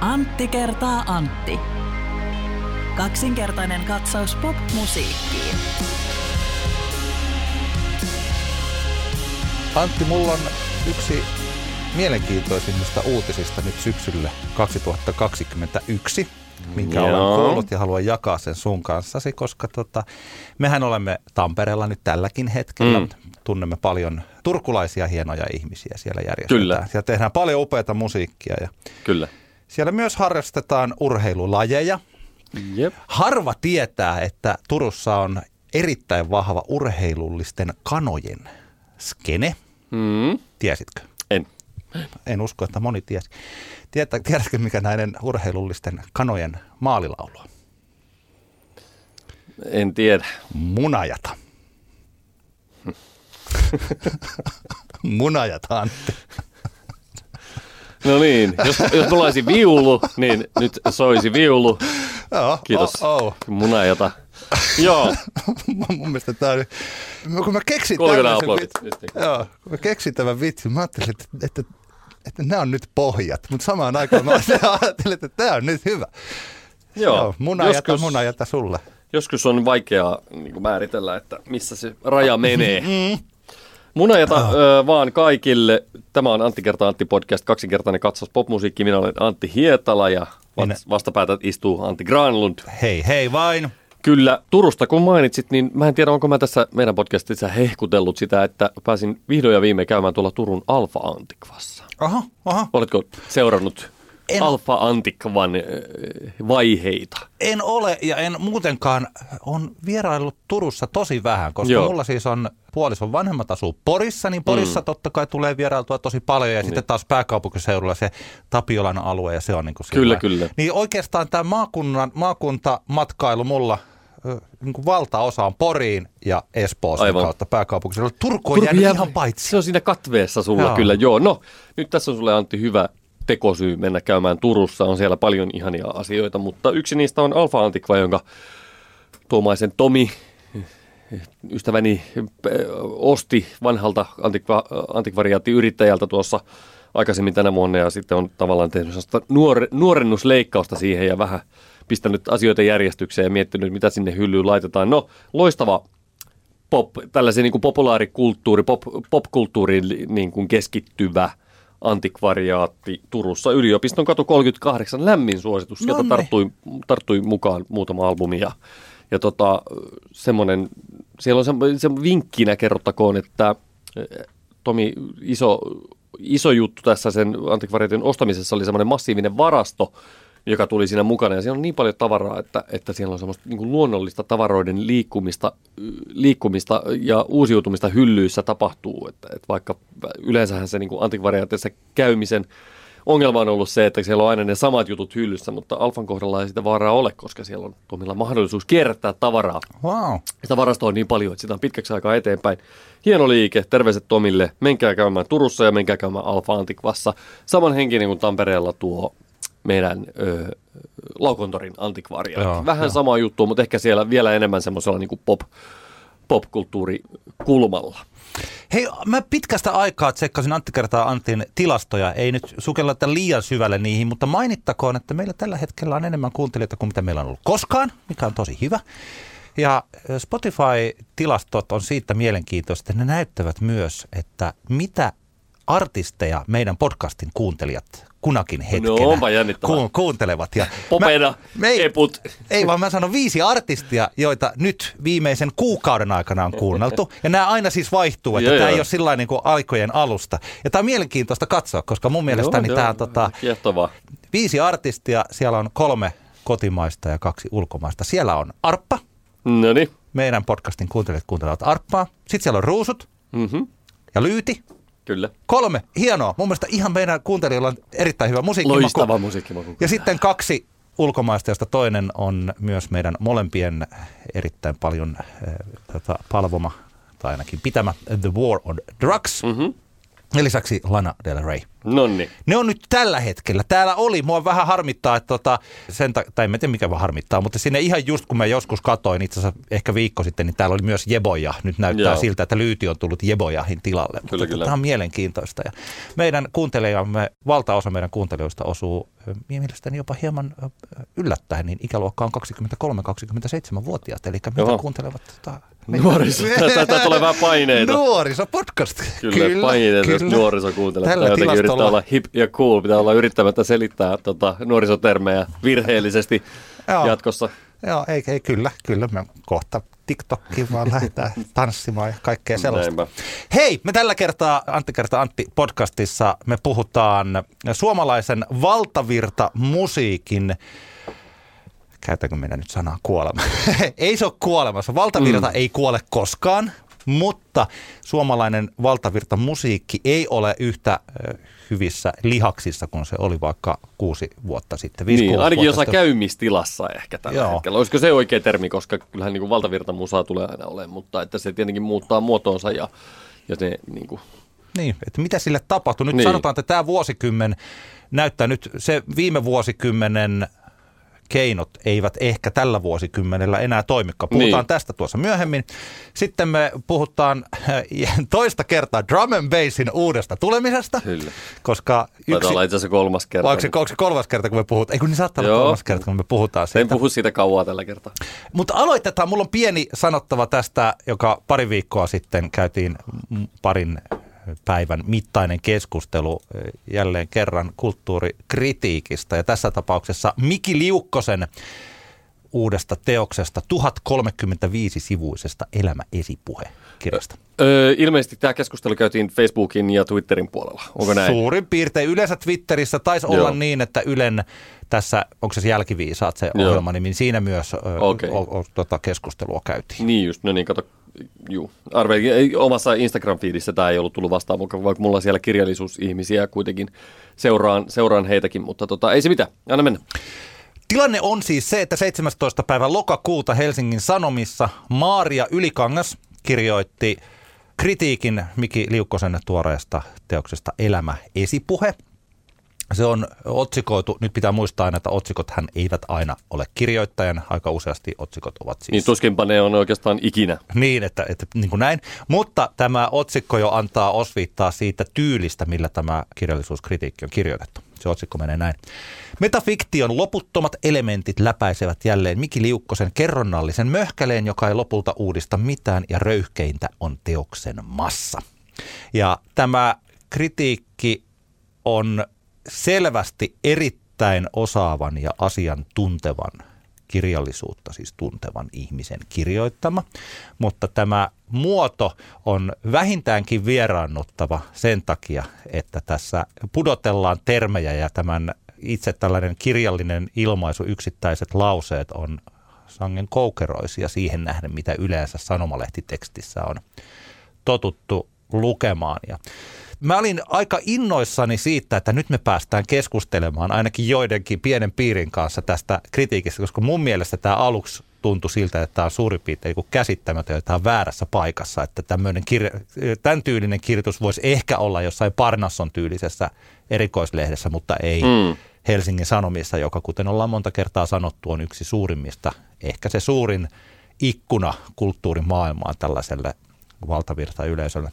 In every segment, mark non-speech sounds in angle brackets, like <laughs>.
Antti kertaa Antti. Kaksinkertainen katsaus pop-musiikkiin. Antti, mulla on yksi mielenkiintoisimmista uutisista nyt syksylle 2021, minkä Joo. olen kuullut ja haluan jakaa sen sun kanssasi, koska tota, mehän olemme Tampereella nyt tälläkin hetkellä. Mm. Tunnemme paljon turkulaisia hienoja ihmisiä siellä järjestetään. Kyllä. Siellä tehdään paljon upeata musiikkia ja Kyllä. Siellä myös harrastetaan urheilulajeja. Jep. Harva tietää, että Turussa on erittäin vahva urheilullisten kanojen skene. Mm. Tiesitkö? En. En usko, että moni tiesi. Tietä, tiedätkö, mikä näiden urheilullisten kanojen maalilaulu on? En tiedä. Munajata. <laughs> Munajata, Antti. No niin, jos, jos mulla olisi viulu, niin nyt soisi viulu. Joo, Kiitos. Oh, oh. Munajata. Joo, <laughs> Mun mielestä tämä on... Kun mä keksin tämmöisen niin. joo, kun mä keksin tämän vitsin, mä ajattelin, että, että, että nämä on nyt pohjat, mutta samaan aikaan mä ajattelin, <laughs> että tämä on nyt hyvä. joo. munajata, joskus, munajata sulle. joskus on vaikeaa niin määritellä, että missä se raja menee. Mm. Munajata ö, vaan kaikille. Tämä on Antti kertaa Antti podcast, kaksinkertainen katsaus popmusiikki. Minä olen Antti Hietala ja vastapäätä istuu Antti Granlund. Hei, hei vain. Kyllä, Turusta kun mainitsit, niin mä en tiedä, onko mä tässä meidän podcastissa hehkutellut sitä, että pääsin vihdoin ja viime käymään tuolla Turun Alfa Antikvassa. Aha, aha. Oletko seurannut En- Alfa Antikvan ö, vaiheita? En ole ja en muutenkaan on vieraillut Turussa tosi vähän, koska Joo. Mulla siis on puolison vanhemmat asuu Porissa, niin Porissa mm. totta kai tulee vierailtua tosi paljon ja niin. sitten taas pääkaupunkiseudulla se Tapiolan alue ja se on niin kuin Kyllä, lailla. kyllä. Niin oikeastaan tämä maakunnan, maakuntamatkailu mulla niin kuin valtaosa on Poriin ja Espooseen Aivan. kautta pääkaupunkiseudulla. Turku on jäänyt ihan paitsi. Se on siinä katveessa sulla Joo. kyllä, joo. No, nyt tässä on sulle Antti hyvä tekosyy mennä käymään Turussa. On siellä paljon ihania asioita, mutta yksi niistä on Alfa Antikva, jonka Tuomaisen Tomi, ystäväni, osti vanhalta antikva, antikvariaattiyrittäjältä tuossa aikaisemmin tänä vuonna ja sitten on tavallaan tehnyt nuor, nuorennusleikkausta siihen ja vähän pistänyt asioita järjestykseen ja miettinyt, mitä sinne hyllyyn laitetaan. No, loistava pop, tällaisen niin populaarikulttuuri, pop, popkulttuuriin niin keskittyvä antikvariaatti Turussa. Yliopiston katu 38, lämmin suositus. Sieltä tarttui, tarttui mukaan muutama albumi ja, ja tota, semmoinen, siellä on se, se vinkkinä kerrottakoon, että eh, Tomi, iso, iso juttu tässä sen antikvariaatin ostamisessa oli semmoinen massiivinen varasto, joka tuli siinä mukana. Ja siellä on niin paljon tavaraa, että, että siellä on semmoista niin luonnollista tavaroiden liikkumista, liikkumista ja uusiutumista hyllyissä tapahtuu. Että, että vaikka yleensähän se niin kuin antikvariaatissa käymisen ongelma on ollut se, että siellä on aina ne samat jutut hyllyssä, mutta Alfan kohdalla ei sitä vaaraa ole, koska siellä on Tomilla mahdollisuus kierrättää tavaraa Wow. sitä varastoa on niin paljon, että sitä on pitkäksi aikaa eteenpäin. Hieno liike, terveiset Tomille. Menkää käymään Turussa ja menkää käymään Alfa Antikvassa. Saman henkinen kuin Tampereella tuo meidän ö, Laukontorin antikvariaatti. Vähän joo. sama juttu, mutta ehkä siellä vielä enemmän semmoisella niin pop, popkulttuurikulmalla. Hei, mä pitkästä aikaa tsekkasin Antti kertaa Antin tilastoja. Ei nyt sukelleta liian syvälle niihin, mutta mainittakoon, että meillä tällä hetkellä on enemmän kuuntelijoita kuin mitä meillä on ollut koskaan, mikä on tosi hyvä. Ja Spotify-tilastot on siitä mielenkiintoista, että ne näyttävät myös, että mitä artisteja meidän podcastin kuuntelijat kunakin hetkenä No, onpa jännittävää. ku- kuuntelevat. Ja Popeda, mä, ei, eput. ei vaan mä sanon viisi artistia, joita nyt viimeisen kuukauden aikana on kuunneltu. <laughs> Ja nämä aina siis vaihtuu, että Joo, tämä ei ole sillä niin kuin aikojen alusta. Ja tämä on mielenkiintoista katsoa, koska mun mielestäni tämä on tota, Kiehtovaa. viisi artistia, siellä on kolme kotimaista ja kaksi ulkomaista. Siellä on Arppa, No niin. meidän podcastin kuuntelijat kuuntelevat Arppaa. Sitten siellä on Ruusut Mm-hmm. ja Lyyti. Kyllä. Kolme, hienoa. Mun mielestä ihan meidän kuuntelijoilla on erittäin hyvä musiikkimaku. Loistava musiikkimaku. Ja sitten kaksi ulkomaista, josta toinen on myös meidän molempien erittäin paljon äh, tota, palvoma, tai ainakin pitämä The War on Drugs. Mm-hmm. Ja lisäksi Lana Del Rey. Nonni. Ne on nyt tällä hetkellä. Täällä oli, mua vähän harmittaa, että tota, sen ta- tai en tiedä mikä vaan harmittaa, mutta sinne ihan just kun mä joskus katoin, itse asiassa ehkä viikko sitten, niin täällä oli myös jeboja. Nyt näyttää Joo. siltä, että lyyti on tullut jebojahin tilalle. Kyllä, mutta kyllä. Tämä on mielenkiintoista. Ja meidän kuuntelijamme, valtaosa meidän kuuntelijoista osuu mielestäni jopa hieman yllättäen, niin ikäluokka on 23-27-vuotiaat, eli mitä kuuntelevat tota, Nuoriso. <laughs> Tästä tulee vähän paineita. Nuorisopodcast. Kyllä, paineita, jos nuoriso kuuntelee. Tällä tilastolla- yrittää olla hip ja cool. Pitää olla yrittämättä selittää tota, nuorisotermejä virheellisesti Joo. jatkossa. Joo, ei, ei kyllä, kyllä. Me kohta TikTokkiin vaan lähdetään <laughs> tanssimaan ja kaikkea sellaista. Näinpä. Hei, me tällä kertaa Antti kertaa Antti podcastissa me puhutaan suomalaisen valtavirta musiikin käytänkö minä nyt sanaa kuolema? <laughs> ei se ole kuolemassa. Valtavirta mm. ei kuole koskaan, mutta suomalainen valtavirta musiikki ei ole yhtä hyvissä lihaksissa kuin se oli vaikka kuusi vuotta sitten. Viisi, Niin, ainakin jossain käymistilassa ehkä tällä Joo. hetkellä. Olisiko se oikea termi, koska kyllähän niin valtavirta musaa tulee aina olemaan, mutta että se tietenkin muuttaa muotoonsa ja, ja se niin kuin, Niin, että mitä sille tapahtui? Nyt niin. sanotaan, että tämä vuosikymmen näyttää nyt, se viime vuosikymmenen keinot eivät ehkä tällä vuosikymmenellä enää toimikaan. Puhutaan Niin. tästä tuossa myöhemmin. Sitten me puhutaan äh, <laughs> toista kertaa drum and bassin uudesta tulemisesta, Kyllä. koska Taitaa yksi... olla itse asiassa kolmas kerta. Onko se, onko se kolmas kerta, kun me puhutaan? Ei kun niin saattaa olla kolmas kerta, kun me puhutaan En siitä. puhu siitä kauaa tällä kertaa. Mutta aloitetaan. Mulla on pieni sanottava tästä, joka pari viikkoa sitten käytiin parin päivän mittainen keskustelu eh, jälleen kerran kulttuurikritiikistä. Ja tässä tapauksessa Miki Liukkosen uudesta teoksesta 1035-sivuisesta elämäesipuhe kirjasta. Öö, ilmeisesti tämä keskustelu käytiin Facebookin ja Twitterin puolella. Onko näin? Suurin piirtein. Yleensä Twitterissä taisi Joo. olla niin, että Ylen tässä, onko se jälkiviisaat se Joo. ohjelma, niin siinä myös ö, Okei. o, o, tota keskustelua käytiin. Niin just, no niin, kato, juu. Arvelin, ei, omassa Instagram-fiidissä tämä ei ollut tullut vastaan, mutta vaikka mulla on siellä kirjallisuusihmisiä kuitenkin seuraan, seuraan heitäkin, mutta tota, ei se mitään, anna mennä. Tilanne on siis se, että 17. päivä lokakuuta Helsingin Sanomissa Maaria Ylikangas kirjoitti kritiikin Miki Liukkosen tuoreesta teoksesta Elämä esipuhe. Se on otsikoitu, nyt pitää muistaa aina, että otsikothan eivät aina ole kirjoittajan, aika useasti otsikot ovat siis Niin tuskinpa ne on oikeastaan ikinä. niin, että, että niin kuin näin. Mutta tämä otsikko jo antaa osviittaa siitä tyylistä, millä tämä kirjallisuuskritiikki on kirjoitettu. Se otsikko menee näin. Metafiktion loputtomat elementit läpäisevät jälleen Miki Liukkosen kerronnallisen möhkäleen, joka ei lopulta uudista mitään ja röyhkeintä on teoksen massa. Ja tämä kritiikki on selvästi erittäin osaavan ja asiantuntevan kirjallisuutta, siis tuntevan ihmisen kirjoittama, mutta tämä muoto on vähintäänkin vieraannuttava sen takia, että tässä pudotellaan termejä ja tämän itse tällainen kirjallinen ilmaisu, yksittäiset lauseet on sangen koukeroisia siihen nähden, mitä yleensä sanomalehtitekstissä on totuttu lukemaan. Ja mä olin aika innoissani siitä, että nyt me päästään keskustelemaan ainakin joidenkin pienen piirin kanssa tästä kritiikistä, koska mun mielestä tämä aluksi tuntui siltä, että tämä on suurin piirtein käsittämätön, että tämä on väärässä paikassa, että tämmöinen kirja, tämän tyylinen kirjoitus voisi ehkä olla jossain Parnasson tyylisessä erikoislehdessä, mutta ei Mm. Helsingin Sanomissa, joka kuten ollaan monta kertaa sanottu, on yksi suurimmista, ehkä se suurin ikkuna kulttuurin maailmaan tällaiselle valtavirta-yleisölle.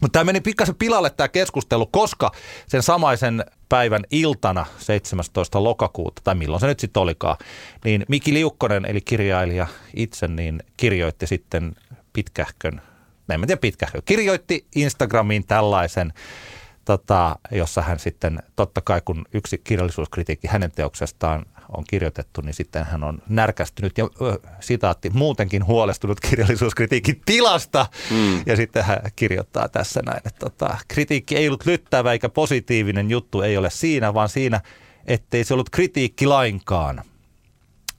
Mutta tämä meni pikkasen pilalle tämä keskustelu, koska sen samaisen päivän iltana 17. lokakuuta, tai milloin se nyt sitten olikaan, niin Miki Liukkonen, eli kirjailija itse, niin kirjoitti sitten pitkähkön, en mä tiedä pitkähkön, kirjoitti Instagramiin tällaisen, tota, jossa hän sitten, totta kai kun yksi kirjallisuuskritiikki hänen teoksestaan on kirjoitettu, niin sitten hän on närkästynyt ja ö, sitaatti muutenkin huolestunut kirjallisuuskritiikin tilasta. Mm. Ja sitten hän kirjoittaa tässä näin, että tota, kritiikki ei ollut lyttävä eikä positiivinen juttu ei ole siinä, vaan siinä, ettei se ollut kritiikki lainkaan.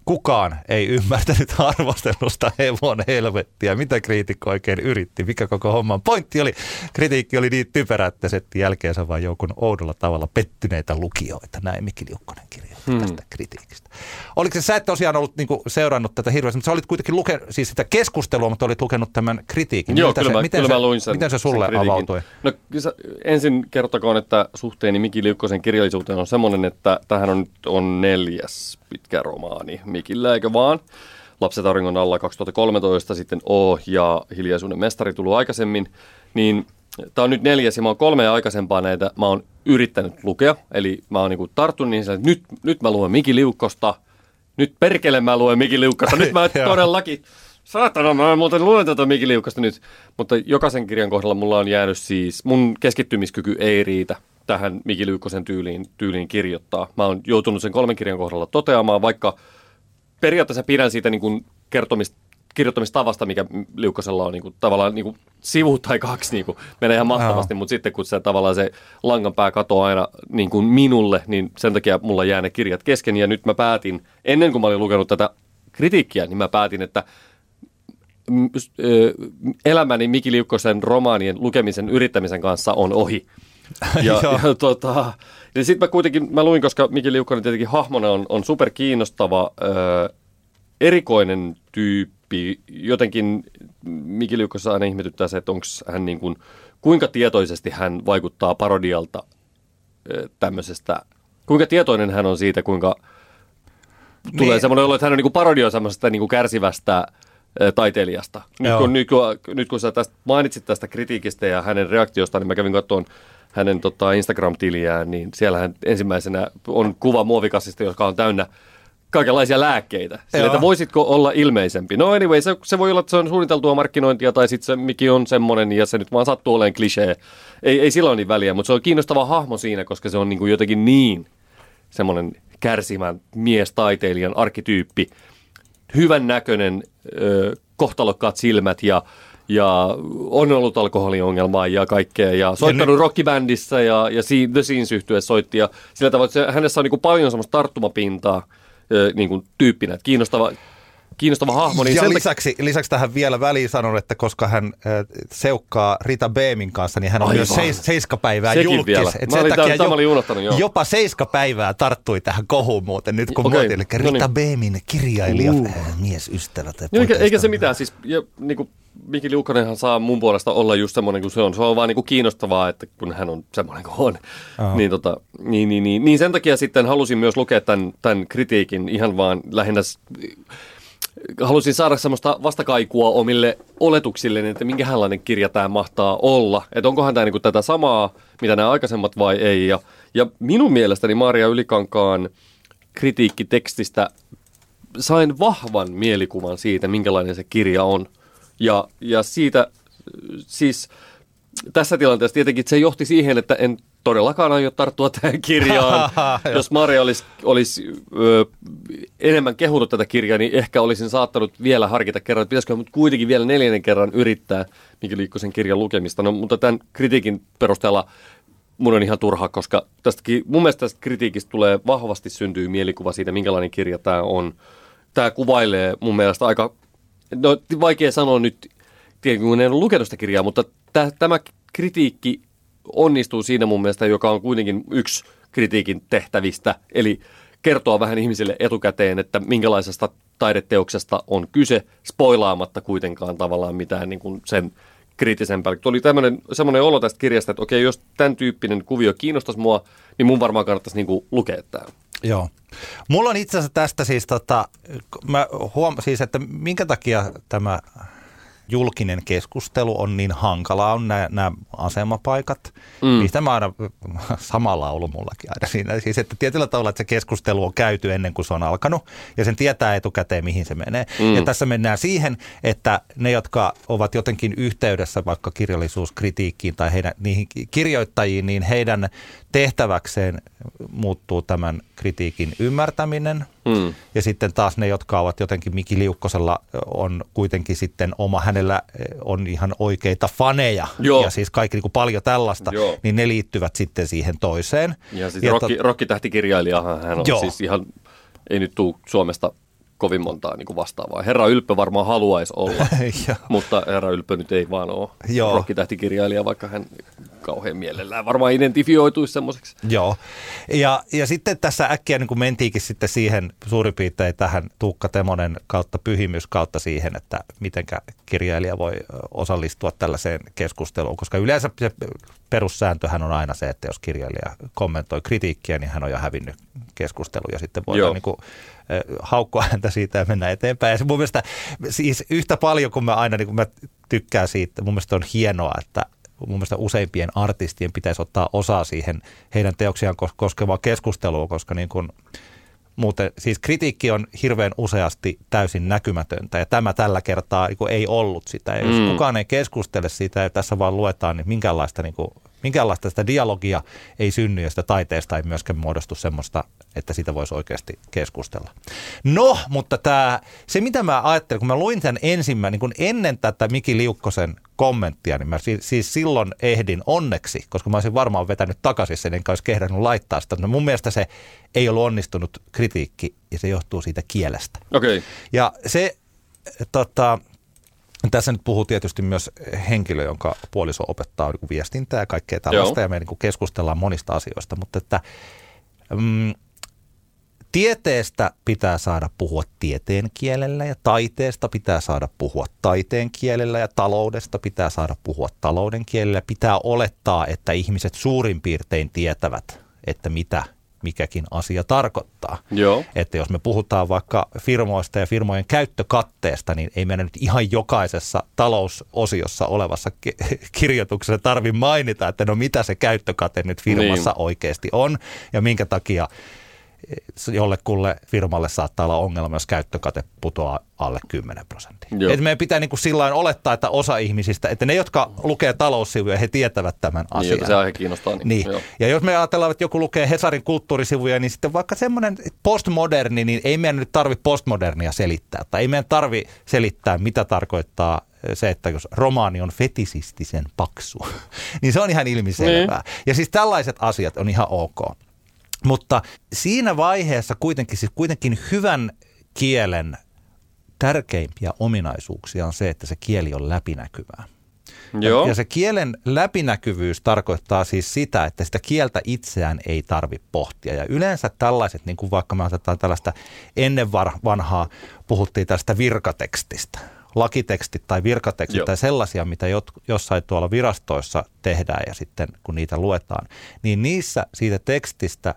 Kukaan ei ymmärtänyt arvostelusta hevon helvettiä, mitä kriitikko oikein yritti, mikä koko homman pointti oli. Kritiikki oli niin typerä, että setti jälkeensä vain joukun oudolla tavalla pettyneitä lukijoita. Näin Mikki Liukkonen kirjoitti hmm. tästä kritiikistä. Oliko se, sä et tosiaan ollut niinku seurannut tätä hirveästi, mutta sä olit kuitenkin lukenut, siis sitä keskustelua, mutta olit lukenut tämän kritiikin. Joo, Miltä kyllä, se, mä, miten kyllä se, mä luin sen. Miten se sulle sen kritiikin. avautui? No ensin kertokoon, että suhteeni Miki Liukkosen kirjallisuuteen on semmoinen, että tähän on, nyt on neljäs pitkä romaani Mikillä, eikö vaan? Lapset auringon alla 2013, sitten O ja Hiljaisuuden mestari tullut aikaisemmin. Niin tämä on nyt neljäs ja mä oon kolme aikaisempaa näitä, mä oon yrittänyt lukea. Eli mä oon niinku tarttunut niin, että nyt, nyt mä luen Miki Liukkosta, nyt perkele mä luen Miki Liukkosta, nyt mä <laughs> todellakin Saatana, mä muuten luen tätä Miki nyt. Mutta jokaisen kirjan kohdalla mulla on jäänyt siis, mun keskittymiskyky ei riitä tähän Miki Liukkosen tyyliin, tyyliin kirjoittaa. Mä oon joutunut sen kolmen kirjan kohdalla toteamaan, vaikka periaatteessa pidän siitä niin kuin kertomista, kirjoittamistavasta, mikä Liukkosella on niin kuin, tavallaan niin kuin sivu tai kaksi niin kuin, menee ihan mahtavasti, mutta sitten kun se tavallaan se langan pää katoaa aina niin kuin minulle, niin sen takia mulla jää ne kirjat kesken ja nyt mä päätin, ennen kuin mä olin lukenut tätä kritiikkiä, niin mä päätin, että elämäni Miki Liukkosen romaanien lukemisen yrittämisen kanssa on ohi. Ja, <laughs> ja tota, ja sitten mä kuitenkin, mä luin, koska Miki Liukkonen tietenkin hahmona on, on super kiinnostava, ö, erikoinen tyyppi. Jotenkin Miki Liukkosessa aina ihmetyttää se, että onko hän niin kuin, kuinka tietoisesti hän vaikuttaa parodialta ö, tämmöisestä, kuinka tietoinen hän on siitä, kuinka tulee Niin. semmoinen olo, että hän on niin parodioi semmoisesta niin kärsivästä taiteilijasta. Nyt kun, nyt, kun, nyt kun sä tästä mainitsit tästä kritiikistä ja hänen reaktiostaan, niin mä kävin katsomaan hänen tota, Instagram-tiliään, niin siellä hän ensimmäisenä on kuva muovikassista, joka on täynnä kaikenlaisia lääkkeitä. Sillä, Joo. että voisitko olla ilmeisempi? No anyway, se, se voi olla, että se on suunniteltua markkinointia tai sitten se Miki on semmoinen ja se nyt vaan sattuu olemaan klisee. Ei, ei sillä ole niin väliä, mutta se on kiinnostava hahmo siinä, koska se on niin kuin jotenkin niin semmoinen kärsimän miestaiteilijan arkkityyppi. Hyvän näköinen, ö, kohtalokkaat silmät ja, ja on ollut alkoholiongelmaa ja kaikkea. Ja soittanut rockibändissä ja, ja The Scenes yhtyessä soitti. Ja sillä tavalla, että se, hänessä on niin kuin paljon semmoista tarttumapintaa niin kuin tyyppinä. Että kiinnostava, kiinnostava hahmo. Niin ja sen takia- lisäksi, lisäksi tähän vielä väliin sanon, että koska hän äh, seukkaa Rita Beemin kanssa, niin hän on Aivan. myös seis, seiskapäivää Sekin julkis. vielä. Et Mä olin tämän- tämän mä olin unohtanut, joo. jopa seiskapäivää tarttui tähän kohuun muuten nyt, kun okay. eli no Rita niin. Beemin kirjailija, Uh. äh, miesystävä tai Joo, eikä, eikä se mitään. Siis, ja, niin kuin Miki Liukkonenhan saa mun puolesta olla just semmoinen kuin se on. Se on vaan niin kuin kiinnostavaa, että kun hän on semmoinen kuin on. Niin, tota, niin, niin, niin, niin sen takia sitten halusin myös lukea tämän, tämän kritiikin ihan vaan lähinnä halusin saada semmoista vastakaikua omille oletuksille, että minkälainen kirja tämä mahtaa olla. Että onkohan tämä niinku tätä samaa, mitä nämä aikaisemmat vai ei. Ja, ja minun mielestäni Maria Ylikankaan kritiikki tekstistä sain vahvan mielikuvan siitä, minkälainen se kirja on. Ja, ja siitä siis tässä tilanteessa tietenkin se johti siihen, että en todellakaan aio tarttua tähän kirjaan. <laughs> Jos Maria olisi, olisi ö, enemmän kehunut tätä kirjaa, niin ehkä olisin saattanut vielä harkita kerran, että pitäisikö mutta kuitenkin vielä neljännen kerran yrittää Miki Liikkosen kirjan lukemista. No, mutta tämän kritiikin perusteella mun on ihan turha, koska tästäkin, mun mielestä tästä kritiikistä tulee vahvasti syntyy mielikuva siitä, minkälainen kirja tämä on. Tämä kuvailee mun mielestä aika, no vaikea sanoa nyt, tietenkin kun en ole lukenut sitä kirjaa, mutta tä, tämä kritiikki onnistuu siinä mun mielestä, joka on kuitenkin yksi kritiikin tehtävistä, eli kertoa vähän ihmisille etukäteen, että minkälaisesta taideteoksesta on kyse, spoilaamatta kuitenkaan tavallaan mitään niin kuin sen kriittisempää. Tuli tämmöinen, semmoinen olo tästä kirjasta, että okei, jos tämän tyyppinen kuvio kiinnostaisi mua, niin mun varmaan kannattaisi niin kuin lukea tämä. Joo. Mulla on itse asiassa tästä siis, tota, mä huom- siis, että minkä takia tämä julkinen keskustelu on niin hankalaa, on nämä asemapaikat. Mm. Mistä mä aina, sama laulu mullakin aina siinä. Siis, että tietyllä tavalla, että se keskustelu on käyty ennen kuin se on alkanut, ja sen tietää etukäteen, mihin se menee. Mm. Ja tässä mennään siihen, että ne, jotka ovat jotenkin yhteydessä vaikka kirjallisuuskritiikkiin tai heidän, niihin kirjoittajiin, niin heidän tehtäväkseen muuttuu tämän kritiikin ymmärtäminen. Mm. Ja sitten taas ne, jotka ovat jotenkin Miki Liukkosella on kuitenkin sitten oma, hänellä on ihan oikeita faneja Joo. ja siis kaikki niin kuin paljon tällaista, Joo. niin ne liittyvät sitten siihen toiseen. Ja siis Ja rokki, rokkitähtikirjailijahan hän on Joo. siis ihan, ei nyt tuu Suomesta kovin montaa niin kuin vastaavaa. Herra Ylppö varmaan haluaisi olla, <laughs> mutta herra Ylppö nyt ei vaan ole Joo. rokkitähtikirjailija, vaikka hän kauhean mielellään varmaan identifioituisi semmoiseksi. Joo. Ja, ja sitten tässä äkkiä niin kuin mentiinkin sitten siihen suurin piirtein tähän Tuukka Temonen kautta pyhimys kautta siihen, että mitenkä kirjailija voi osallistua tällaiseen keskusteluun, koska yleensä se perussääntöhän on aina se, että jos kirjailija kommentoi kritiikkiä, niin hän on jo hävinnyt keskustelu ja sitten voidaan Joo. niin kuin, haukkoa häntä siitä ja mennä eteenpäin. Ja se mun mielestä siis yhtä paljon kuin mä aina niin kuin mä tykkään siitä, mun mielestä on hienoa, että mun mielestä useimpien artistien pitäisi ottaa osaa siihen heidän teoksiaan kos- koskevaan keskusteluun, koska niin kuin muuten, siis kritiikki on hirveän useasti täysin näkymätöntä ja tämä tällä kertaa niin ei ollut sitä. Ja jos Mm. kukaan ei keskustele siitä ja tässä vaan luetaan, niin minkäänlaista, niin kuin, minkäänlaista sitä dialogia ei synny ja sitä taiteesta ei myöskään muodostu semmoista, että siitä voisi oikeasti keskustella. No, mutta tämä, se mitä mä ajattelin, kun mä luin tämän ensimmäinen, niin kun ennen tätä Miki Liukkosen kommenttia, niin mä siis, siis silloin ehdin onneksi, koska mä olisin varmaan vetänyt takaisin sen, enkä olisi kehdannut laittaa sitä. No mun mielestä se ei ollut onnistunut kritiikki ja se johtuu siitä kielestä. Okei, okay. Ja se, tota, tässä nyt puhuu tietysti myös henkilö, jonka puoliso opettaa niin viestintää ja kaikkea tällaista, Joo. ja me niin keskustellaan monista asioista, mutta että mm, tieteestä pitää saada puhua tieteen kielellä ja taiteesta pitää saada puhua taiteen kielellä ja taloudesta pitää saada puhua talouden kielellä. Pitää olettaa, että ihmiset suurin piirtein tietävät, että mitä mikäkin asia tarkoittaa. Joo. Että jos me puhutaan vaikka firmoista ja firmojen käyttökatteesta, niin ei meidän nyt ihan jokaisessa talousosiossa olevassa ki- <laughs> kirjoituksessa tarvi mainita, että no mitä se käyttökate nyt firmassa Niin. oikeasti on ja minkä takia jollekulle firmalle saattaa olla ongelma, jos käyttökate putoaa alle 10 prosenttia. Et meidän pitää niin kuin sillä olettaa, että osa ihmisistä, että ne, jotka lukee taloussivuja, he tietävät tämän Niin, asian. jota se aihe kiinnostaa. Niin, Niin. Joo. Ja jos me ajatellaan, että joku lukee Hesarin kulttuurisivuja, niin sitten vaikka semmoinen postmoderni, niin ei meidän nyt tarvi postmodernia selittää. Tai ei meidän tarvi selittää, mitä tarkoittaa se, että jos romaani on fetisistisen paksu, <laughs> niin se on ihan ilmiselvää. Niin. Ja siis tällaiset asiat on ihan ok. Mutta siinä vaiheessa kuitenkin, siis kuitenkin hyvän kielen tärkeimpiä ominaisuuksia on se, että se kieli on läpinäkyvää. Joo. Ja se kielen läpinäkyvyys tarkoittaa siis sitä, että sitä kieltä itseään ei tarvitse pohtia. Ja yleensä tällaiset, niin kuin vaikka me otetaan tällaista ennen vanhaa, puhuttiin tästä virkatekstistä. Lakitekstit tai virkatekstit Joo. tai sellaisia, mitä jot- jossain tuolla virastoissa tehdään ja sitten kun niitä luetaan, niin niissä siitä tekstistä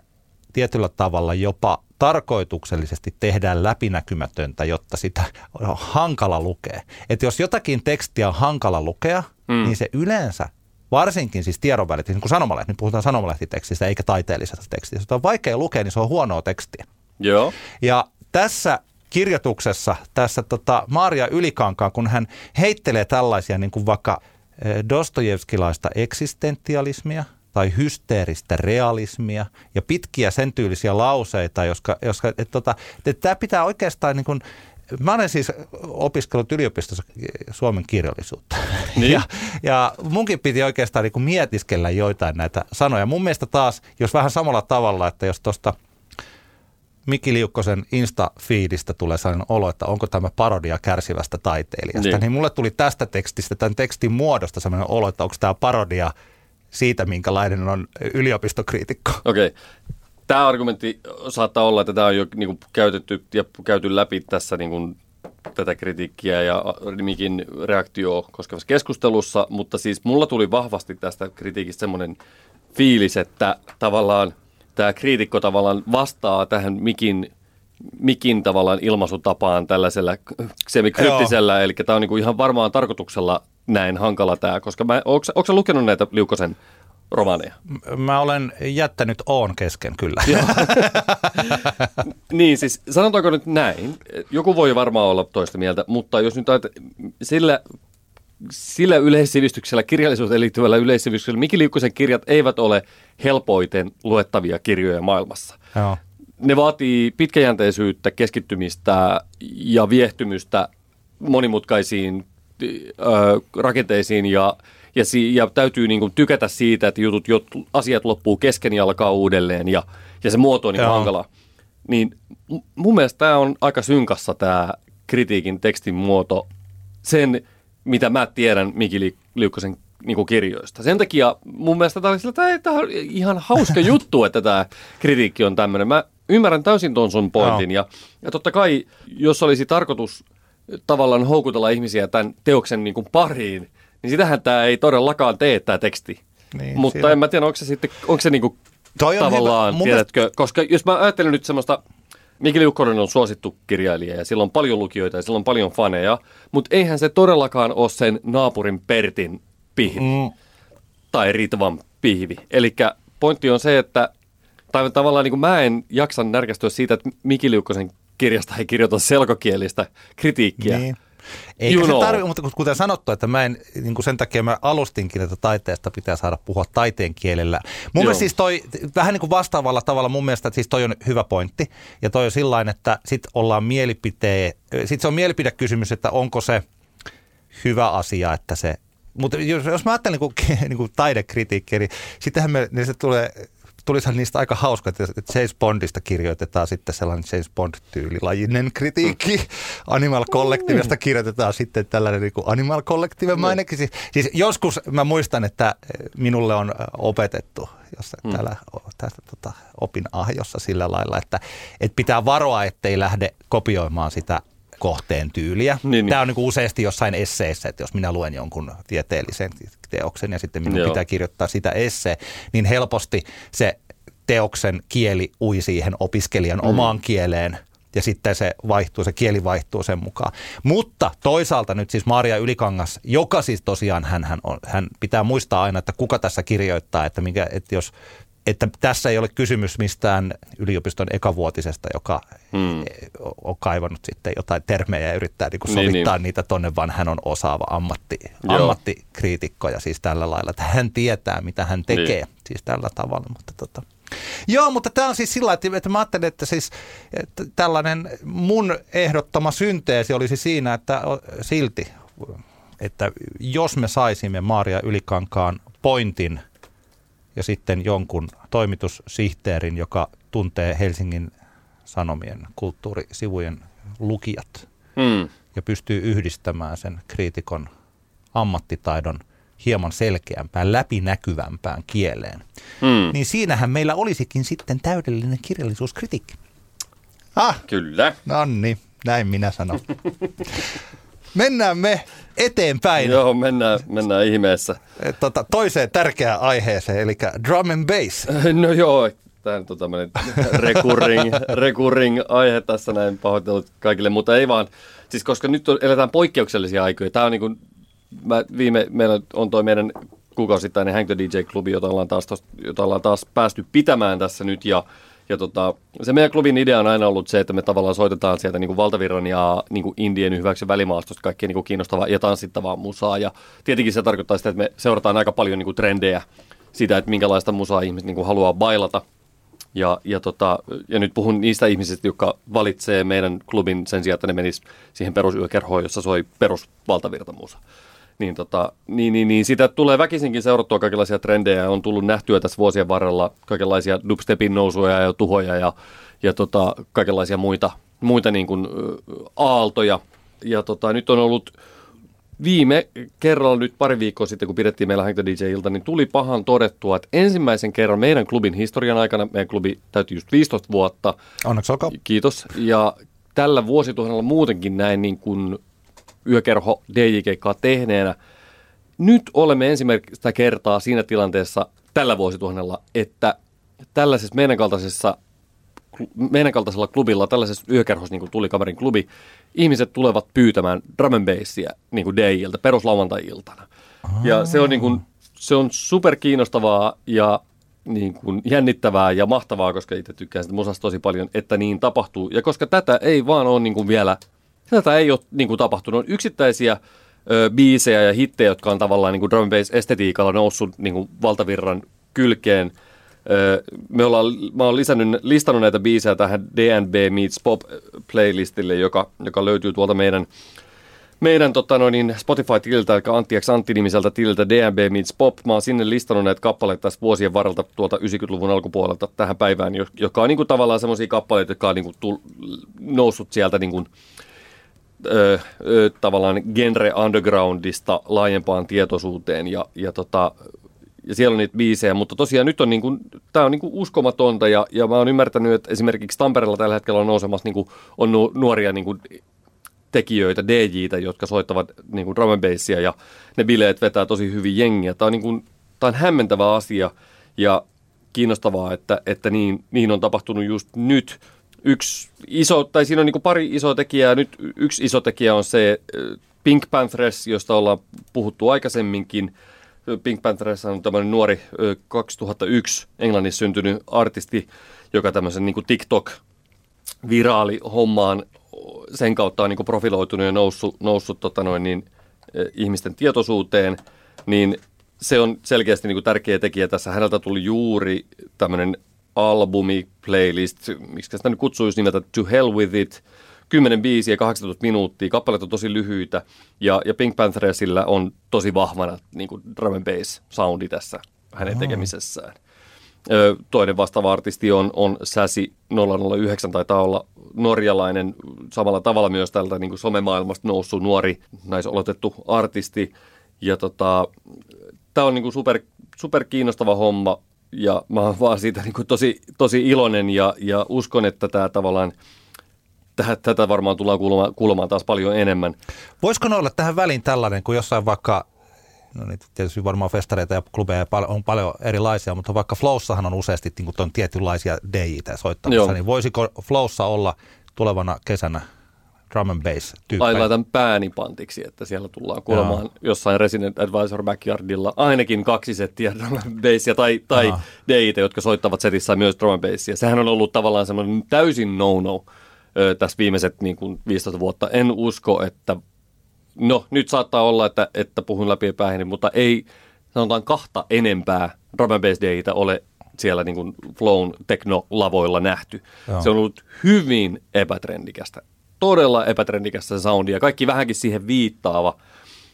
tietyllä tavalla jopa tarkoituksellisesti tehdään läpinäkymätöntä, jotta sitä on hankala lukea. Että jos jotakin tekstiä on hankala lukea, mm. niin se yleensä, varsinkin siis tiedonvälityksessä, niin kuin sanomalehti, nyt puhutaan sanomalehtitekstistä eikä taiteellisesta tekstistä. Jos on vaikea lukea, niin se on huonoa tekstiä. Joo. Ja tässä kirjoituksessa, tässä tota Maria Ylikankaan, kun hän heittelee tällaisia niin kuin vaikka eh, Dostojevskilaista eksistentialismia tai hysteeristä realismia ja pitkiä sen tyylisiä lauseita, jotka, jotka että tota, että tämä pitää oikeastaan niin kuin, Mä olen siis opiskellut yliopistossa suomen kirjallisuutta. Niin. Ja, ja munkin piti oikeastaan niin kuin mietiskellä joitain näitä sanoja. Mun mielestä taas, jos vähän samalla tavalla, että jos tuosta Miki Liukkosen Insta-fiidistä tulee sellainen olo, että onko tämä parodia kärsivästä taiteilijasta. Niin. niin mulle tuli tästä tekstistä, tämän tekstin muodosta sellainen olo, että onko tämä parodia siitä, minkälainen on yliopistokriitikko. Okei. Tämä argumentti saattaa olla, että tämä on jo niin kuin, käytetty ja käyty läpi tässä niin kuin, tätä kritiikkiä ja Mikin reaktio koskevassa keskustelussa, mutta siis mulla tuli vahvasti tästä kritiikistä semmoinen fiilis, että tavallaan tämä kriitikko tavallaan vastaa tähän Mikin, Mikin tavallaan ilmaisutapaan tällaisella semikryptisellä, eli tämä on niin kuin ihan varmaan tarkoituksella näin hankala tämä, koska mä, onko, lukenut näitä Liukosen romaaneja? Mä olen jättänyt Oon kesken kyllä. <laughs> Niin, siis sanotaanko nyt näin, joku voi varmaan olla toista mieltä, mutta jos nyt ajat, sillä, sillä yleissivistyksellä, kirjallisuuteen liittyvällä yleissivistyksellä, Miki Liukkosen kirjat eivät ole helpoiten luettavia kirjoja maailmassa. Joo. Ne vaatii pitkäjänteisyyttä, keskittymistä ja viehtymystä monimutkaisiin rakenteisiin ja, ja, si, ja täytyy niin kuin tykätä siitä, että jutut, jot, asiat loppuu kesken ja alkaa uudelleen ja, ja se muoto on niin hankala. niin mun mielestä tämä on aika synkassa tämä kritiikin tekstin muoto sen, mitä mä tiedän Miki Liukkosen niin kuin kirjoista. Sen takia mun mielestä tämä, oli tämä on ihan hauska <laughs> juttu, että tämä kritiikki on tämmöinen. Mä ymmärrän täysin tuon sun pointin. Ja, ja totta kai, jos olisi tarkoitus tavallaan houkutella ihmisiä tämän teoksen niin kuin pariin, niin sitähän tämä ei todellakaan tee tämä teksti. Niin, Mutta siinä... en mä tiedä, onko se sitten, onko se niin kuin Toi tavallaan, tiedätkö, mielestä... koska jos mä ajattelen nyt semmoista, Mikeli Ukkonen on suosittu kirjailija ja sillä on paljon lukijoita ja sillä on paljon faneja, mutta eihän se todellakaan ole sen naapurin Pertin pihvi mm. tai Ritvan pihvi. Eli pointti on se, että tai tavallaan niin kuin mä en jaksa närkästyä siitä, että Miki Liukkosen kirjasta ei kirjoita selkokielistä kritiikkiä. Niin. Eikä you se tarvitse, mutta kuten sanottu, että mä en, niin kuin sen takia mä alustinkin, että taiteesta pitää saada puhua taiteen kielellä. Mun mielestä siis toi, vähän niin kuin vastaavalla tavalla mun mielestä, että siis toi on hyvä pointti. Ja toi on sillä että sit ollaan mielipitee, sit se on mielipidekysymys, että onko se hyvä asia, että se mutta jos, jos mä ajattelen niin kuin, niin kuin <laughs> taidekritiikkiä, niin sittenhän me, niin se tulee tulisihan niistä aika hauska, että James Bondista kirjoitetaan sitten sellainen James Bond-tyylilajinen kritiikki. Animal Collectivesta kirjoitetaan sitten tällainen niin kuin Animal Collective mainekin. Siis, siis joskus mä muistan, että minulle on opetettu jossa hmm. täällä tästä tota, opin ahjossa sillä lailla, että, että pitää varoa, ettei lähde kopioimaan sitä kohteen tyyliä. Niin, niin. Tämä on niin kuin useasti jossain esseessä, että jos minä luen jonkun tieteellisen teoksen ja sitten minun Joo. pitää kirjoittaa sitä esse, niin helposti se teoksen kieli ui siihen opiskelijan mm. omaan kieleen ja sitten se vaihtuu, se kieli vaihtuu sen mukaan. Mutta toisaalta nyt siis Maria Ylikangas, joka siis tosiaan hän, hän, on, hän pitää muistaa aina, että kuka tässä kirjoittaa, että, mikä, että jos että tässä ei ole kysymys mistään yliopiston ekavuotisesta, joka hmm. on kaivannut sitten jotain termejä ja yrittää niin kuin sovittaa niin, niin. niitä tonne, vaan hän on osaava ammatti, ammattikriitikko ja siis tällä lailla, että hän tietää, mitä hän tekee, niin. siis tällä tavalla. Mutta tota. Joo, mutta tämä on siis sillä että, että mä ajattelin, että siis että tällainen mun ehdottama synteesi olisi siinä, että silti, että jos me saisimme Maaria Ylikankaan pointin – ja sitten jonkun toimitussihteerin, joka tuntee Helsingin Sanomien kulttuurisivujen lukijat mm. ja pystyy yhdistämään sen kriitikon ammattitaidon hieman selkeämpään, läpinäkyvämpään kieleen, mm. niin siinähän meillä olisikin sitten täydellinen kirjallisuuskritiikki. Ah, Kyllä. No niin, näin minä sanon. <laughs> Mennään me eteenpäin. Joo, mennään, mennään ihmeessä. Tota, toiseen tärkeään aiheeseen, eli drum and bass. <laughs> No joo, tämä on tota, recurring, recurring aihe tässä näin pahoitellut kaikille, mutta ei vaan, siis koska nyt on, eletään poikkeuksellisia aikoja. Tämä on niin kuin, mä viime, meillä on toi meidän kuukausittainen Hang the DJ-klubi, jota ollaan, taas, jota ollaan taas päästy pitämään tässä nyt ja ja tota, se meidän klubin idea on aina ollut se, että me tavallaan soitetaan sieltä niin kuin valtavirran ja niin kuin Indien hyväksi välimaastosta kaikkea niin kiinnostavaa ja tanssittavaa musaa. Ja tietenkin se tarkoittaa sitä, että me seurataan aika paljon niin kuin trendejä siitä, että minkälaista musaa ihmiset niin kuin haluaa bailata. Ja, ja, tota, ja nyt puhun niistä ihmisistä, jotka valitsee meidän klubin sen sijaan, että ne menis siihen perusyökerhoon, jossa soi perusvaltavirtamusa niin, tota, niin, niin, niin sitä tulee väkisinkin seurattua kaikenlaisia trendejä. On tullut nähtyä tässä vuosien varrella kaikenlaisia dubstepin nousuja ja tuhoja ja, ja tota, kaikenlaisia muita, muita niin kuin, aaltoja. Ja tota, nyt on ollut viime kerralla nyt pari viikkoa sitten, kun pidettiin meillä Hank DJ-ilta, niin tuli pahan todettua, että ensimmäisen kerran meidän klubin historian aikana, meidän klubi täytyy just 15 vuotta. Onneksi olkaa. Kiitos. Ja tällä vuosituhannella muutenkin näin niin kuin yökerho DJ-keikkaa tehneenä. Nyt olemme ensimmäistä kertaa siinä tilanteessa tällä vuosituhannella, että tällaisessa meidän kaltaisessa meidän kaltaisella klubilla, tällaisessa yökerhossa niin kuin Tulikamerin klubi, ihmiset tulevat pyytämään drum and bassia niin kuin DJ-iltä, peruslauantai-iltana. Ja se on, niin kuin, se on super kiinnostavaa ja niin kuin jännittävää ja mahtavaa, koska itse tykkään sitä musasta tosi paljon, että niin tapahtuu. Ja koska tätä ei vaan ole niin kuin vielä Tätä ei ole niin kuin, tapahtunut. Yksittäisiä ö, biisejä ja hittejä, jotka on tavallaan niin kuin drum bass estetiikalla noussut niin kuin, valtavirran kylkeen. Ö, me ollaan, mä oon lisännyt, listannut näitä biisejä tähän DNB Meets Pop playlistille, joka, joka löytyy tuolta meidän meidän tota, no, niin Spotify-tililtä, eli Antti X Antti-nimiseltä tililtä DMB Meets Pop. Mä oon sinne listannut näitä kappaleita tässä vuosien varrelta tuolta 90-luvun alkupuolelta tähän päivään, joka on niin kuin, tavallaan semmoisia kappaleita, jotka on niin kuin, tull, noussut sieltä niin kuin, ö, ö, tavallaan genre undergroundista laajempaan tietoisuuteen ja, ja, tota, ja siellä on niitä biisejä, mutta tosiaan nyt on niin kuin, tämä on niin kuin uskomatonta ja, ja mä oon ymmärtänyt, että esimerkiksi Tampereella tällä hetkellä on nousemassa niin kuin, on nu, nuoria niin kuin, tekijöitä, DJitä, jotka soittavat niin kuin drum and bassia, ja ne bileet vetää tosi hyvin jengiä. Tämä on, niin kuin, tämä on hämmentävä asia ja kiinnostavaa, että, että niin, niin on tapahtunut just nyt. Yksi iso, tai siinä on niin pari isoa tekijää. Nyt yksi iso tekijä on se Pink Panthers, josta ollaan puhuttu aikaisemminkin. Pink Panthers on tämmöinen nuori 2001 Englannissa syntynyt artisti, joka tämmöisen niin TikTok viraali hommaan sen kautta on niin profiloitunut ja noussut, noussut tota noin, niin, ihmisten tietoisuuteen, niin se on selkeästi niin tärkeä tekijä tässä. Häneltä tuli juuri tämmöinen albumi, playlist, miksi sitä nyt kutsuisi nimeltä To Hell With It, 10 biisiä, 18 minuuttia, kappaleet on tosi lyhyitä ja, ja Pink Panthersillä on tosi vahvana niin kuin drum and bass soundi tässä hänen tekemisessään. Toinen vastaava artisti on, on Säsi 009, taitaa olla norjalainen, samalla tavalla myös tältä niin kuin somemaailmasta noussut nuori naisolotettu artisti. Ja tota, tämä on niin kuin super, super kiinnostava homma ja mä oon vaan siitä niin kuin tosi, tosi iloinen ja, ja uskon, että tämä tavallaan tätä varmaan tullaan kuulemaan, kuulemaan taas paljon enemmän. Voisiko olla tähän väliin tällainen, kun jossain vaikka no niin, tietysti varmaan festareita ja klubeja on paljon erilaisia, mutta vaikka Flowssahan on useasti niin kuin tietynlaisia DJitä soittamassa, Joo. niin voisiko Flowssa olla tulevana kesänä drum and bass tyyppejä? Ai laitan pääni pantiksi, että siellä tullaan kuulemaan Joo. jossain Resident Advisor Backyardilla ainakin kaksi settiä drum and bassia tai, tai DJitä, jotka soittavat setissä myös drum and bassia. Sehän on ollut tavallaan semmoinen täysin no-no tässä viimeiset niin kuin 15 vuotta. En usko, että no nyt saattaa olla, että, että puhun läpi päähän, mutta ei sanotaan kahta enempää drum and bass dayitä ole siellä niin kuin Flown teknolavoilla nähty. Joo. Se on ollut hyvin epätrendikästä. Todella epätrendikästä se soundi ja kaikki vähänkin siihen viittaava.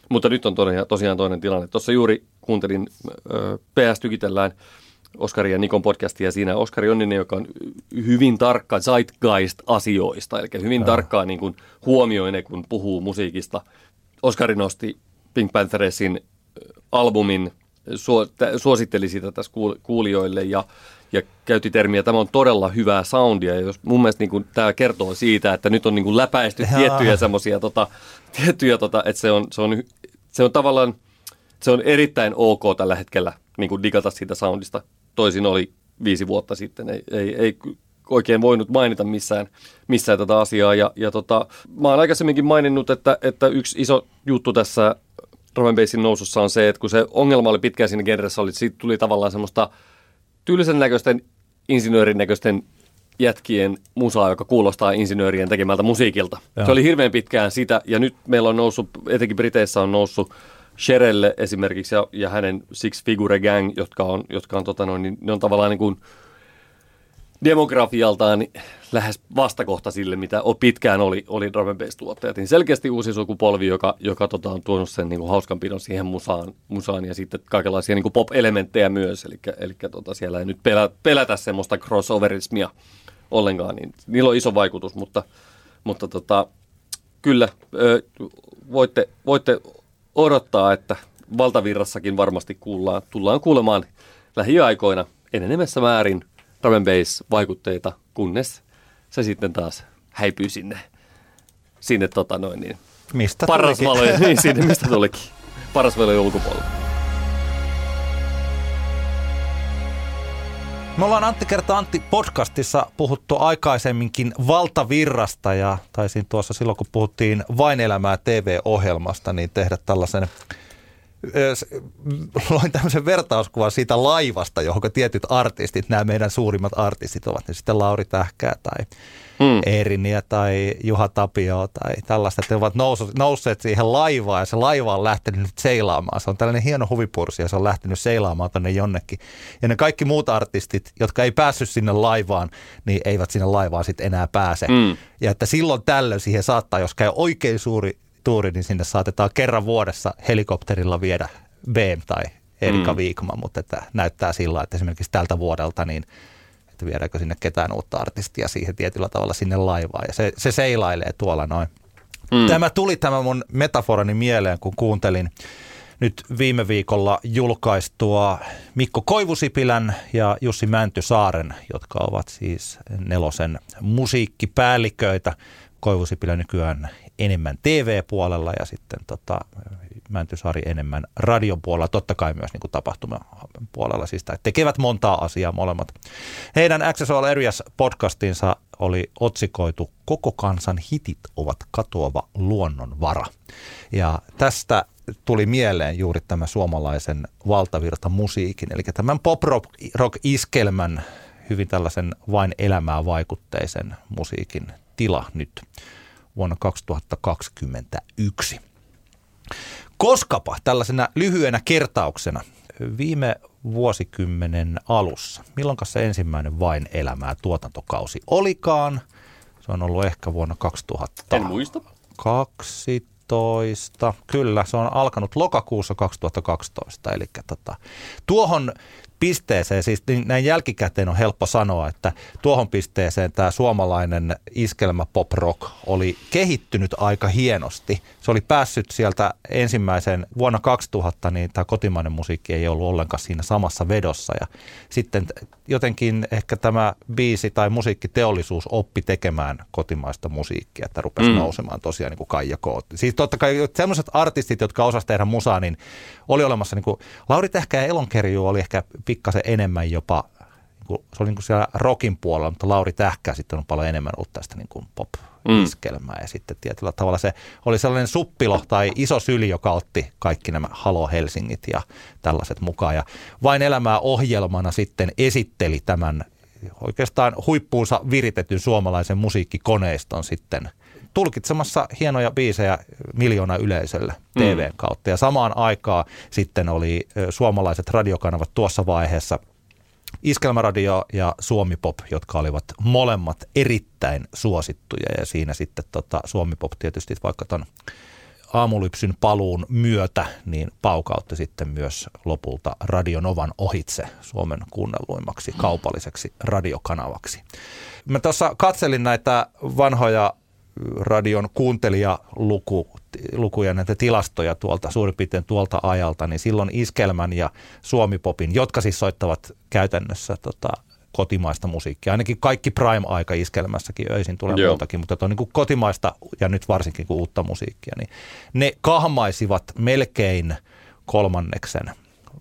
Mutta nyt on tosiaan, toinen tilanne. Tuossa juuri kuuntelin äh, PS Tykitellään Oskari ja Nikon podcastia. Siinä Oskari Onninen, joka on hyvin tarkka zeitgeist-asioista, eli hyvin Joo. tarkkaan niin kuin huomioi ne, kun puhuu musiikista – Oskari nosti Pink Pantheresin albumin, suositteli sitä tässä kuulijoille ja, ja käytti termiä, tämä on todella hyvää soundia. Ja jos mun mielestä niin kuin, tämä kertoo siitä, että nyt on niin kuin läpäisty Jaa. tiettyjä semmoisia, tota, tiettyjä, tota, että se on, se, on, se on tavallaan, se on erittäin ok tällä hetkellä niin kuin digata siitä soundista. Toisin oli viisi vuotta sitten. Ei, ei, ei oikein voinut mainita missään, missään tätä asiaa. Ja, ja tota, mä oon aikaisemminkin maininnut, että, että yksi iso juttu tässä bassin nousussa on se, että kun se ongelma oli pitkään siinä genressä, oli, siitä tuli tavallaan semmoista tyylisen näköisten, insinöörin näköisten jätkien musaa, joka kuulostaa insinöörien tekemältä musiikilta. Joo. Se oli hirveän pitkään sitä, ja nyt meillä on noussut, etenkin Briteissä on noussut Sherelle esimerkiksi ja, ja hänen Six Figure Gang, jotka on, jotka on, tota noin, niin ne on tavallaan niin kuin demografialtaan lähes vastakohta sille, mitä pitkään oli, oli drum tuottajat. Niin selkeästi uusi sukupolvi, joka, joka tota, on tuonut sen niin kuin hauskanpidon siihen musaan, musaan ja sitten kaikenlaisia niin kuin pop-elementtejä myös. Eli, eli tota, siellä ei nyt pelä, pelätä semmoista crossoverismia ollenkaan, niin niillä on iso vaikutus, mutta, mutta tota, kyllä ö, voitte, voitte odottaa, että valtavirrassakin varmasti kuullaan, tullaan kuulemaan lähiaikoina enenemässä määrin – drum and bass vaikutteita, kunnes se sitten taas häipyy sinne, sinne tota noin niin, mistä paras valoja, <laughs> niin sinne mistä tulikin, paras valojen ulkopuolella. Me ollaan Antti kertaa Antti podcastissa puhuttu aikaisemminkin valtavirrasta ja taisin tuossa silloin kun puhuttiin Vain elämää TV-ohjelmasta niin tehdä tällaisen loin <laughs> tämmöisen vertauskuvan siitä laivasta, johon tietyt artistit, nämä meidän suurimmat artistit ovat, ne sitten Lauri Tähkää tai hmm. Eeriniä tai Juha Tapio tai tällaista, että ne ovat nousseet siihen laivaan ja se laiva on lähtenyt nyt seilaamaan. Se on tällainen hieno huvipursi ja se on lähtenyt seilaamaan tuonne jonnekin. Ja ne kaikki muut artistit, jotka ei päässyt sinne laivaan, niin eivät sinne laivaan sitten enää pääse. Hmm. Ja että silloin tällöin siihen saattaa, jos käy oikein suuri tuuri, niin sinne saatetaan kerran vuodessa helikopterilla viedä BM tai Erika mm. Viikman, mutta että näyttää sillä, että esimerkiksi tältä vuodelta niin että viedäänkö sinne ketään uutta artistia siihen tietyllä tavalla sinne laivaan. Ja se, se seilailee tuolla noin. Mm. Tämä tuli tämä mun metaforani mieleen, kun kuuntelin nyt viime viikolla julkaistua Mikko Koivusipilän ja Jussi Mäntysaaren, jotka ovat siis nelosen musiikkipäälliköitä. Koivusipilä nykyään enemmän TV-puolella ja sitten tota, Mäntysaari enemmän radion puolella, totta kai myös niin kuin tapahtumapuolella, siis tekevät montaa asiaa molemmat. Heidän All Areas podcastinsa oli otsikoitu Koko kansan hitit ovat katoava luonnonvara. Ja tästä tuli mieleen juuri tämä suomalaisen valtavirta musiikin, eli tämän pop-rock-iskelmän hyvin tällaisen vain elämää vaikutteisen musiikin tila nyt vuonna 2021. Koskapa tällaisena lyhyenä kertauksena viime vuosikymmenen alussa, milloin se ensimmäinen vain elämää tuotantokausi olikaan, se on ollut ehkä vuonna 2000. En muista. 12. Kyllä, se on alkanut lokakuussa 2012. Eli tota, tuohon pisteeseen, siis niin näin jälkikäteen on helppo sanoa, että tuohon pisteeseen tämä suomalainen iskelmä pop rock oli kehittynyt aika hienosti. Se oli päässyt sieltä ensimmäisen vuonna 2000, niin tämä kotimainen musiikki ei ollut ollenkaan siinä samassa vedossa. Ja sitten jotenkin ehkä tämä biisi tai musiikkiteollisuus oppi tekemään kotimaista musiikkia, että rupesi mm. nousemaan tosiaan niin kuin Kaija Koot. Siis totta kai sellaiset artistit, jotka osasivat tehdä musaa, niin oli olemassa niin kuin Lauri Tehkä ja Elonkerju oli ehkä pikkasen enemmän jopa, niin kuin, se oli niin kuin siellä rockin puolella, mutta Lauri Tähkä sitten on paljon enemmän ollut tästä niin kuin pop iskelmää. Mm. Ja sitten tietyllä tavalla se oli sellainen suppilo tai iso syli, joka otti kaikki nämä Halo Helsingit ja tällaiset mukaan. Ja vain elämää ohjelmana sitten esitteli tämän oikeastaan huippuunsa viritetyn suomalaisen musiikkikoneiston sitten tulkitsemassa hienoja biisejä miljoona yleisölle TVn mm. kautta. Ja samaan aikaan sitten oli suomalaiset radiokanavat tuossa vaiheessa Iskelmäradio ja Suomi Pop, jotka olivat molemmat erittäin suosittuja ja siinä sitten tota, Suomi Pop tietysti vaikka ton aamulypsyn paluun myötä, niin paukautti sitten myös lopulta Radionovan ohitse Suomen kuunnelluimmaksi kaupalliseksi radiokanavaksi. Mä tuossa katselin näitä vanhoja radion kuuntelijalukuja, näitä tilastoja tuolta suurin piirtein tuolta ajalta, niin silloin Iskelmän ja Suomipopin, jotka siis soittavat käytännössä tota, kotimaista musiikkia. Ainakin kaikki prime-aika iskelmässäkin öisin tulee Joo. muutakin, mutta on niin kuin kotimaista ja nyt varsinkin kuin uutta musiikkia, niin ne kahmaisivat melkein kolmanneksen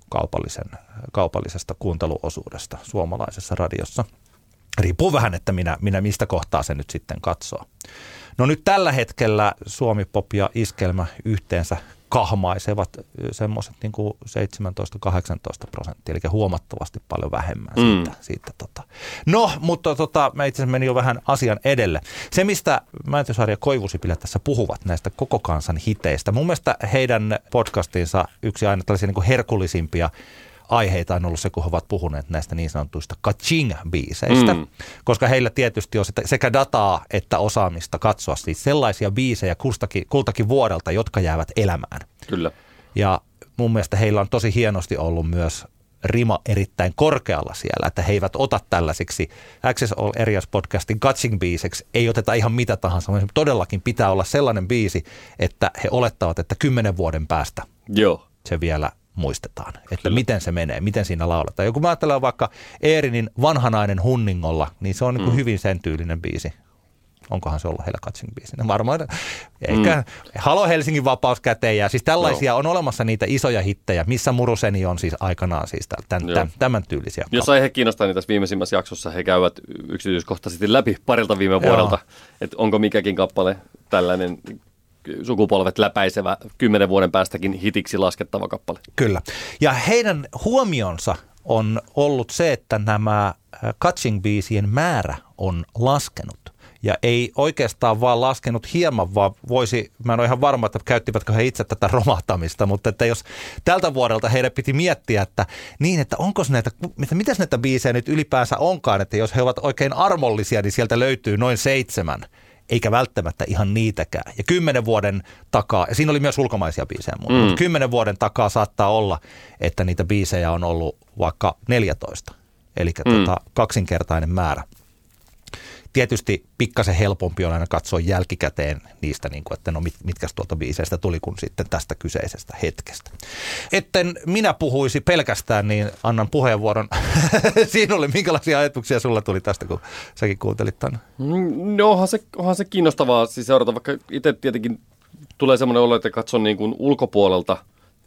kaupallisen, kaupallisesta kuunteluosuudesta suomalaisessa radiossa. Riippuu vähän, että minä, minä mistä kohtaa se nyt sitten katsoo. No nyt tällä hetkellä Suomi Pop ja Iskelmä yhteensä kahmaisevat semmoiset niin 17-18 prosenttia, eli huomattavasti paljon vähemmän mm. siitä. siitä tota. No, mutta tota, mä itse asiassa menin jo vähän asian edelle. Se, mistä Mäntysaari ja Koivusipilä tässä puhuvat näistä koko kansan hiteistä, mun mielestä heidän podcastinsa yksi aina tällaisia niin herkullisimpia aiheita on ollut se, kun he ovat puhuneet näistä niin sanotuista kaching-biiseistä, mm. koska heillä tietysti on sekä dataa että osaamista katsoa siis sellaisia biisejä kultakin, kultakin vuodelta, jotka jäävät elämään. Kyllä. Ja mun mielestä heillä on tosi hienosti ollut myös rima erittäin korkealla siellä, että he eivät ota tällaisiksi Access All Areas podcastin catching biiseksi, ei oteta ihan mitä tahansa, vaan todellakin pitää olla sellainen biisi, että he olettavat, että kymmenen vuoden päästä Joo. se vielä muistetaan, että Kyllä. miten se menee, miten siinä lauletaan. Joku mä ajattelen vaikka Eerinin vanhanainen hunningolla, niin se on niin kuin mm. hyvin sen tyylinen biisi. Onkohan se ollut heillä Katsing biisi? No varmaan, eikä mm. Halo Helsingin vapaus käteen ja siis tällaisia no. on olemassa niitä isoja hittejä, missä Muruseni on siis aikanaan siis tämän, tämän, tämän tyylisiä. Jos aihe kiinnostaa, niin tässä viimeisimmässä jaksossa he käyvät yksityiskohtaisesti läpi parilta viime vuodelta, että onko mikäkin kappale tällainen sukupolvet läpäisevä kymmenen vuoden päästäkin hitiksi laskettava kappale. Kyllä. Ja heidän huomionsa on ollut se, että nämä catching-biisien määrä on laskenut. Ja ei oikeastaan vaan laskenut hieman, vaan voisi, mä en ole ihan varma, että käyttivätkö he itse tätä romahtamista, mutta että jos tältä vuodelta heidän piti miettiä, että niin, että onko näitä, mitä, mitäs näitä biisejä nyt ylipäänsä onkaan, että jos he ovat oikein armollisia, niin sieltä löytyy noin seitsemän eikä välttämättä ihan niitäkään. Ja kymmenen vuoden takaa, ja siinä oli myös ulkomaisia biisejä, mutta mm. kymmenen vuoden takaa saattaa olla, että niitä biisejä on ollut vaikka 14, eli mm. tota, kaksinkertainen määrä tietysti pikkasen helpompi on aina katsoa jälkikäteen niistä, niin kuin, että no mit, mitkä tuolta biiseistä tuli kuin sitten tästä kyseisestä hetkestä. Etten minä puhuisi pelkästään, niin annan puheenvuoron <laughs> sinulle. Minkälaisia ajatuksia sulla tuli tästä, kun säkin kuuntelit tämän? Mm, no onhan se, onhan se kiinnostavaa siis seurata, vaikka itse tietenkin tulee semmoinen olo, että katson niin kuin ulkopuolelta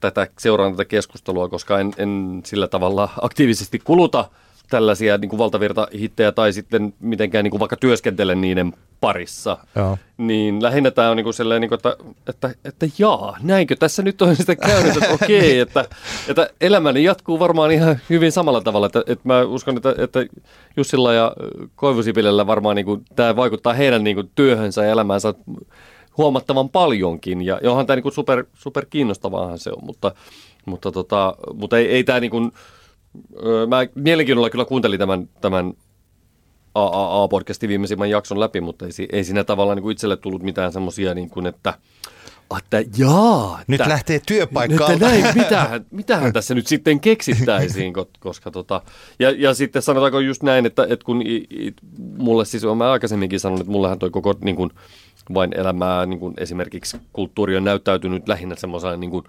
tätä, seuraan tätä keskustelua, koska en, en sillä tavalla aktiivisesti kuluta – tällaisia niin kuin valtavirta-hittejä tai sitten mitenkään niin kuin vaikka työskentele niiden parissa. Joo. Niin lähinnä tämä on niin kuin sellainen, niin kuin, että, että, että jaa, näinkö tässä nyt on sitä käynyt, että okei, <laughs> että, että elämäni jatkuu varmaan ihan hyvin samalla tavalla. Että, että mä uskon, että, että Jussilla ja Koivusipilellä varmaan niin kuin, tämä vaikuttaa heidän niin kuin, työhönsä ja elämäänsä huomattavan paljonkin. Ja onhan tämä niin kuin super, super kiinnostavaahan se on, mutta, mutta, tota, mutta ei, ei tämä niin kuin, mä mielenkiinnolla kyllä kuuntelin tämän, tämän AAA-podcastin viimeisimmän jakson läpi, mutta ei, ei siinä tavalla niin itselle tullut mitään semmoisia, niin kuin, että että jaa. Nyt että, lähtee työpaikkaan. Että näin, mitähän, mitähän tässä nyt sitten keksittäisiin, koska tota, ja, ja sitten sanotaanko just näin, että, että kun i, i, mulle siis, mä aikaisemminkin sanonut, että mullehan toi koko niin kuin, vain elämää, niin kuin esimerkiksi kulttuuri on näyttäytynyt lähinnä semmoisena, niin kuin,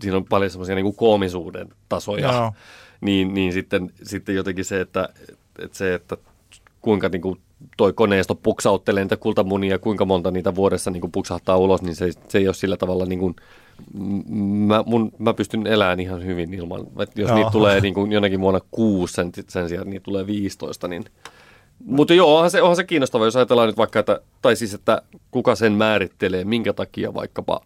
siinä on paljon semmoisia niin kuin koomisuuden tasoja. Joo niin, niin sitten, sitten jotenkin se, että, että se, että kuinka niin kuin toi koneisto puksauttelee niitä kultamunia, kuinka monta niitä vuodessa niin kuin puksahtaa ulos, niin se, se ei ole sillä tavalla niin kuin, mä, mun, mä pystyn elämään ihan hyvin ilman, että jos Joo. niitä tulee niin kuin jonakin vuonna kuusi sen, sen sijaan, niitä tulee 15, niin mutta joo, onhan se, onhan se kiinnostava, jos ajatellaan nyt vaikka, että, tai siis, että kuka sen määrittelee, minkä takia vaikkapa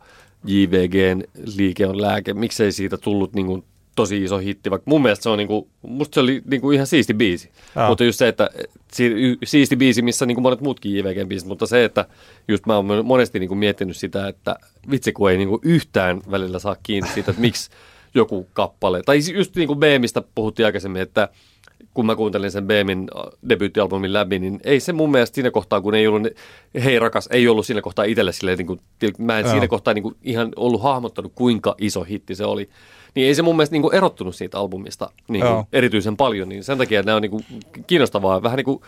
JVGn liike on lääke, miksei siitä tullut niin kuin tosi iso hitti, vaikka mun mielestä se on niinku, musta se oli niinku ihan siisti biisi. Aa. Mutta just se, että siisti biisi, missä niinku monet muutkin JVGn biisit, mutta se, että just mä oon monesti niinku miettinyt sitä, että vitsi kun ei niinku yhtään välillä saa kiinni siitä, että miksi <laughs> joku kappale, tai just niin kuin Beemistä puhuttiin aikaisemmin, että kun mä kuuntelin sen Beemin debyyttialbumin läpi, niin ei se mun mielestä siinä kohtaa, kun ei ollut, hei rakas, ei ollut siinä kohtaa itselle silleen, niin kuin, mä en Joo. siinä kohtaa niin kuin, ihan ollut hahmottanut, kuinka iso hitti se oli niin ei se mun mielestä niin kuin erottunut siitä albumista niin kuin erityisen paljon. Niin sen takia nämä on niin kuin kiinnostavaa. Vähän niin kuin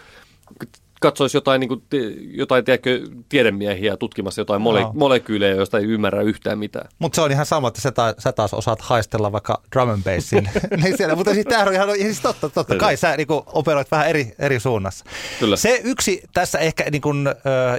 katsoisi jotain, niin kuin, jotain tiedätkö, tiedemiehiä tutkimassa jotain mole, no. molekyylejä, joista ei ymmärrä yhtään mitään. Mutta se on ihan sama, että sä, ta, sä taas osaat haistella vaikka drum and bassin. <laughs> niin siellä, mutta siis tämähän on ihan siis totta, totta kai sä niin kuin, operoit vähän eri, eri suunnassa. Kyllä. Se yksi tässä ehkä niin kuin,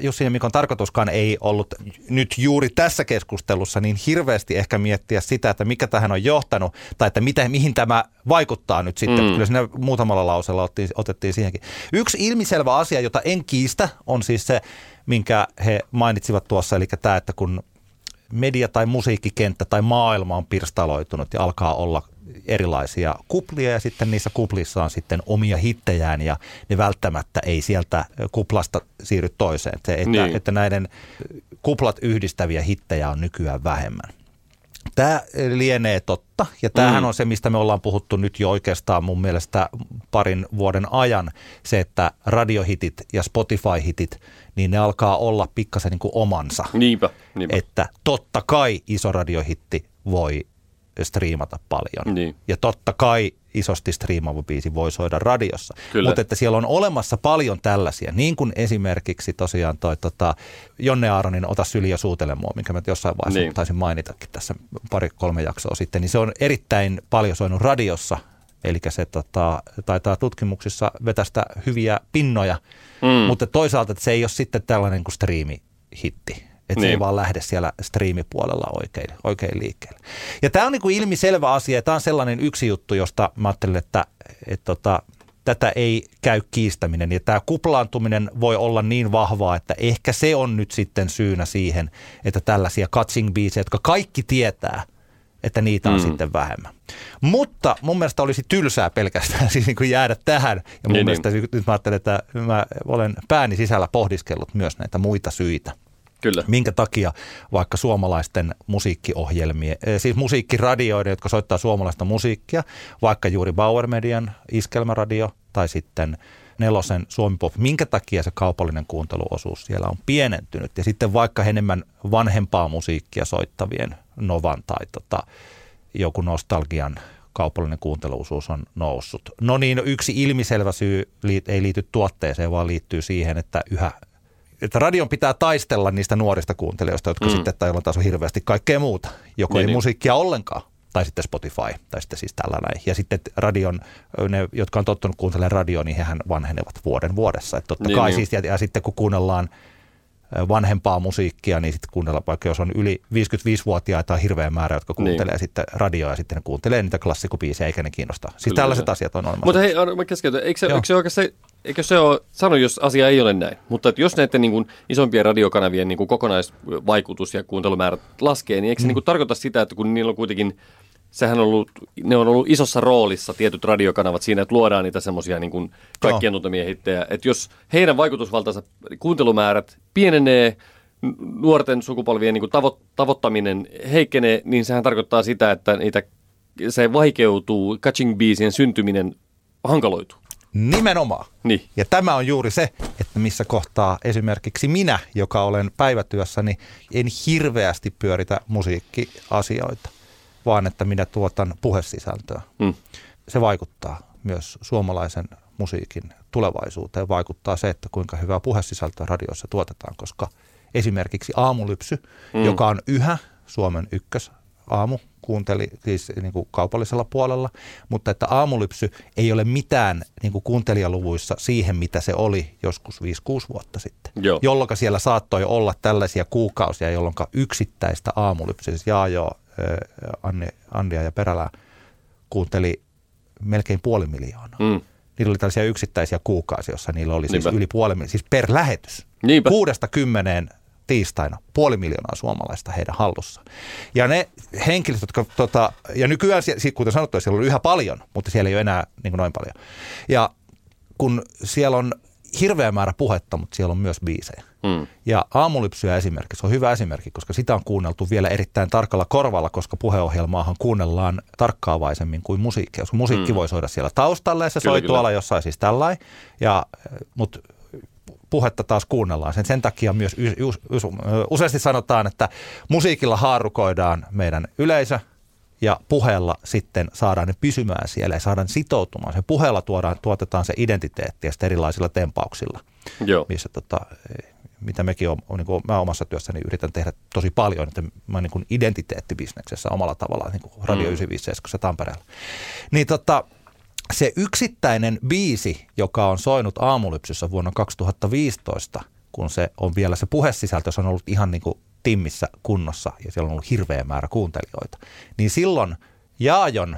Jussi ja Mikon tarkoituskaan ei ollut nyt juuri tässä keskustelussa niin hirveästi ehkä miettiä sitä, että mikä tähän on johtanut tai että mitä, mihin tämä vaikuttaa nyt sitten. Mm. Kyllä siinä muutamalla lauseella otettiin, otettiin siihenkin. Yksi ilmiselvä asia, jota en kiistä, on siis se, minkä he mainitsivat tuossa, eli tämä, että kun media- tai musiikkikenttä tai maailma on pirstaloitunut ja alkaa olla erilaisia kuplia ja sitten niissä kuplissa on sitten omia hittejään ja ne välttämättä ei sieltä kuplasta siirry toiseen. Se, että, niin. että näiden kuplat yhdistäviä hittejä on nykyään vähemmän. Tämä lienee totta, ja tämähän mm. on se, mistä me ollaan puhuttu nyt jo oikeastaan mun mielestä parin vuoden ajan, se, että radiohitit ja Spotify-hitit, niin ne alkaa olla pikkasen niin kuin omansa. Niinpä, niinpä. Että totta kai iso radiohitti voi striimata paljon. Niin. Ja totta kai isosti striimaava biisi voi soida radiossa. Kyllä. Mutta että siellä on olemassa paljon tällaisia, niin kuin esimerkiksi tosiaan toi tota, Jonne Aaronin Ota syli ja suutele mua, minkä mä jossain vaiheessa niin. taisin mainitakin tässä pari-kolme jaksoa sitten, niin se on erittäin paljon soinut radiossa, eli se tota, taitaa tutkimuksissa vetästä hyviä pinnoja, mm. mutta toisaalta että se ei ole sitten tällainen kuin striimi-hitti että niin. se ei niin. vaan lähde siellä striimipuolella oikein, oikein liikkeelle. Ja tämä on niin kuin ilmiselvä asia, tämä on sellainen yksi juttu, josta mä ajattelin, että, että tota, tätä ei käy kiistäminen. Ja tämä kuplaantuminen voi olla niin vahvaa, että ehkä se on nyt sitten syynä siihen, että tällaisia catching biisejä, jotka kaikki tietää, että niitä on mm. sitten vähemmän. Mutta mun mielestä olisi tylsää pelkästään <laughs> siis niin kuin jäädä tähän. Ja mun niin, mielestä niin. nyt mä ajattelen, että mä olen pääni sisällä pohdiskellut myös näitä muita syitä. Kyllä. Minkä takia vaikka suomalaisten musiikkiohjelmien, eh, siis musiikkiradioiden, jotka soittaa suomalaista musiikkia, vaikka juuri Bauer Median iskelmäradio tai sitten nelosen Suomi Pop, minkä takia se kaupallinen kuunteluosuus siellä on pienentynyt. Ja sitten vaikka enemmän vanhempaa musiikkia soittavien Novan tai tota, joku nostalgian kaupallinen kuunteluosuus on noussut. No niin, yksi ilmiselvä syy ei liity tuotteeseen, vaan liittyy siihen, että yhä että radion pitää taistella niistä nuorista kuuntelijoista, jotka mm. sitten tai taas on hirveästi kaikkea muuta. Joko niin, ei niin. musiikkia ollenkaan, tai sitten Spotify, tai sitten siis tällainen. Ja sitten radion, ne, jotka on tottunut kuuntelemaan radioon, niin hehän vanhenevat vuoden vuodessa. Että totta niin, kai niin. siis, ja, ja sitten kun kuunnellaan vanhempaa musiikkia, niin sitten kuunnella, vaikka jos on yli 55-vuotiaita on hirveä määrä, jotka niin. kuuntelee niin. sitten radioa ja sitten ne kuuntelee niitä klassikobiisejä eikä ne kiinnosta. Siis Kyllä, tällaiset asiat on olemassa. Mutta hei, mä keskeytän. Eikö se, eikö se oikeasti, eikö se ole, sano jos asia ei ole näin, mutta että jos näiden niin kuin, isompien radiokanavien niin kuin kokonaisvaikutus ja kuuntelumäärät laskee, niin eikö se mm. niin kuin, tarkoita sitä, että kun niillä on kuitenkin sehän on ollut, ne on ollut isossa roolissa tietyt radiokanavat siinä, että luodaan niitä semmoisia niin kaikkien tuntemia hittejä. Että jos heidän vaikutusvaltansa kuuntelumäärät pienenee, nuorten sukupolvien niin tavo- tavoittaminen heikkenee, niin sehän tarkoittaa sitä, että niitä, se vaikeutuu, catching biisien syntyminen hankaloituu. Nimenomaan. Niin. Ja tämä on juuri se, että missä kohtaa esimerkiksi minä, joka olen päivätyössäni, en hirveästi pyöritä musiikkiasioita vaan että minä tuotan puhesisältöä. Mm. Se vaikuttaa myös suomalaisen musiikin tulevaisuuteen. Vaikuttaa se, että kuinka hyvää puhesisältöä radiossa tuotetaan, koska esimerkiksi Aamulypsy, mm. joka on yhä Suomen ykkös aamu, kuunteli siis niin kuin kaupallisella puolella, mutta että aamulypsy ei ole mitään niin kuin kuuntelijaluvuissa siihen, mitä se oli joskus 5-6 vuotta sitten. Joo. Jolloin siellä saattoi olla tällaisia kuukausia, jolloin yksittäistä aamulypsyä, siis jaa joo, Anni, Andia ja Perälä kuunteli melkein puoli miljoonaa. Mm. Niillä oli tällaisia yksittäisiä kuukausia, jossa niillä oli siis yli puoli miljoonaa, siis per lähetys. Niinpä. Kuudesta kymmeneen tiistaina puoli miljoonaa suomalaista heidän hallussaan. Ja ne henkilöt, jotka, tota, ja nykyään, kuten sanottu, siellä on yhä paljon, mutta siellä ei ole enää niin noin paljon. Ja kun siellä on hirveä määrä puhetta, mutta siellä on myös biisejä. Mm. Ja aamulypsyä esimerkiksi on hyvä esimerkki, koska sitä on kuunneltu vielä erittäin tarkalla korvalla, koska puheohjelmaahan kuunnellaan tarkkaavaisemmin kuin musiikkia. Koska musiikki mm. voi soida siellä taustalla ja se kyllä, soi kyllä. tuolla jossain siis tällainen. Ja, mutta puhetta taas kuunnellaan. Sen, sen takia myös y, y, y, useasti sanotaan, että musiikilla haarukoidaan meidän yleisö, ja puheella sitten saadaan ne pysymään siellä ja saadaan sitoutumaan. Se puheella tuodaan, tuotetaan se identiteetti ja sitten erilaisilla tempauksilla, Joo. missä tota, mitä mekin on, on niin kuin mä omassa työssäni yritän tehdä tosi paljon, että mä niin kuin identiteettibisneksessä omalla tavallaan, niin kuin Radio mm. 957 Tampereella. Niin tota, se yksittäinen biisi, joka on soinut aamulypsyssä vuonna 2015, kun se on vielä se puhesisältö, se on ollut ihan niin kuin timmissä kunnossa ja siellä on ollut hirveä määrä kuuntelijoita, niin silloin Jaajon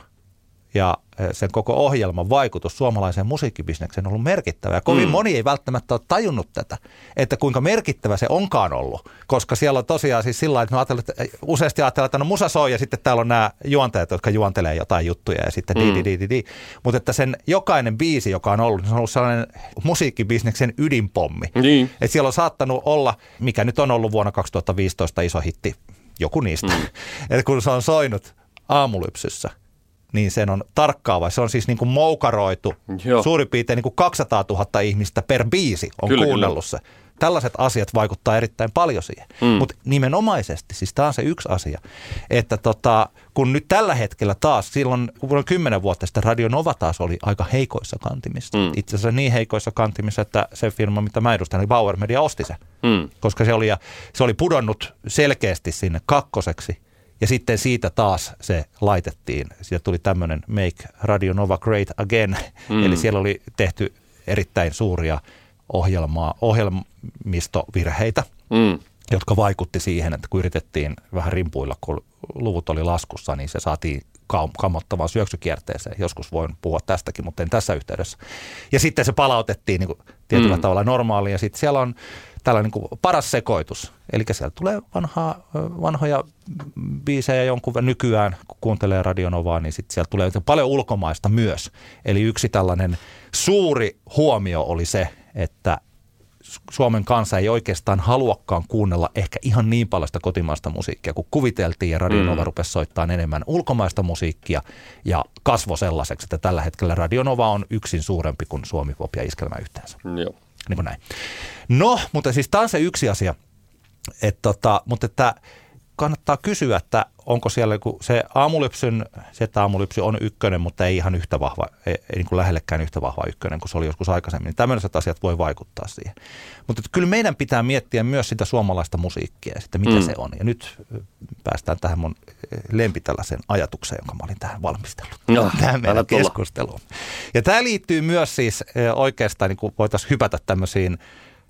ja sen koko ohjelman vaikutus suomalaiseen musiikkibisnekseen on ollut merkittävä. Ja kovin mm. moni ei välttämättä ole tajunnut tätä, että kuinka merkittävä se onkaan ollut. Koska siellä on tosiaan siis sillä että, että useasti ajatellaan, että no musa soi ja sitten täällä on nämä juonteet, jotka juontelee jotain juttuja ja sitten mm. di, di, di, di. Mutta että sen jokainen biisi, joka on ollut, se on ollut sellainen musiikkibisneksen ydinpommi. Niin. Että siellä on saattanut olla, mikä nyt on ollut vuonna 2015 iso hitti, joku niistä. Mm. <laughs> että kun se on soinut aamulypsyssä – niin sen on tarkkaava. Se on siis niin kuin moukaroitu. Joo. Suurin piirtein niin kuin 200 000 ihmistä per biisi on kyllä, kuunnellut kyllä. se. Tällaiset asiat vaikuttaa erittäin paljon siihen. Mm. Mutta nimenomaisesti, siis tämä on se yksi asia, että tota, kun nyt tällä hetkellä taas, silloin kun kymmenen vuotta sitten Radio Nova taas oli aika heikoissa kantimissa. Mm. Itse asiassa niin heikoissa kantimissa, että se firma, mitä mä edustan, eli Bauer Media osti se. Mm. Koska se oli, se oli pudonnut selkeästi sinne kakkoseksi ja sitten siitä taas se laitettiin. Siitä tuli tämmöinen Make Radio Nova Great Again. Mm. Eli siellä oli tehty erittäin suuria ohjelmaa, ohjelmistovirheitä, mm. jotka vaikutti siihen, että kun yritettiin vähän rimpuilla, kun luvut oli laskussa, niin se saatiin kammottavaan syöksykierteeseen. Joskus voin puhua tästäkin, mutta en tässä yhteydessä. Ja sitten se palautettiin niin kuin tietyllä mm. tavalla normaaliin. Ja sitten siellä on tällainen niin kuin paras sekoitus. Eli sieltä tulee vanhaa, vanhoja biisejä jonkun nykyään, kun kuuntelee Radionovaa, niin sitten sieltä tulee paljon ulkomaista myös. Eli yksi tällainen suuri huomio oli se, että Suomen kansa ei oikeastaan haluakaan kuunnella ehkä ihan niin paljon sitä kotimaista musiikkia, kun kuviteltiin ja Radionova mm. rupesi soittamaan enemmän ulkomaista musiikkia ja kasvo sellaiseksi, että tällä hetkellä Radionova on yksin suurempi kuin Suomi Pop ja Iskelmä yhteensä. Joo. Niin kuin näin. No, mutta siis tämä on se yksi asia, että tota, mutta että kannattaa kysyä, että onko siellä kun se aamulypsyn, se että aamulypsy on ykkönen, mutta ei ihan yhtä vahva, ei, ei niin kuin lähellekään yhtä vahva ykkönen kuin se oli joskus aikaisemmin. Niin tämmöiset asiat voi vaikuttaa siihen. Mutta että kyllä meidän pitää miettiä myös sitä suomalaista musiikkia ja sitten mitä mm. se on. Ja nyt päästään tähän mun lempi tällaiseen ajatukseen, jonka mä olin tähän valmistellut. No, tähän meidän keskusteluun. Ja tämä liittyy myös siis oikeastaan, niin kuin voitaisiin hypätä tämmöisiin,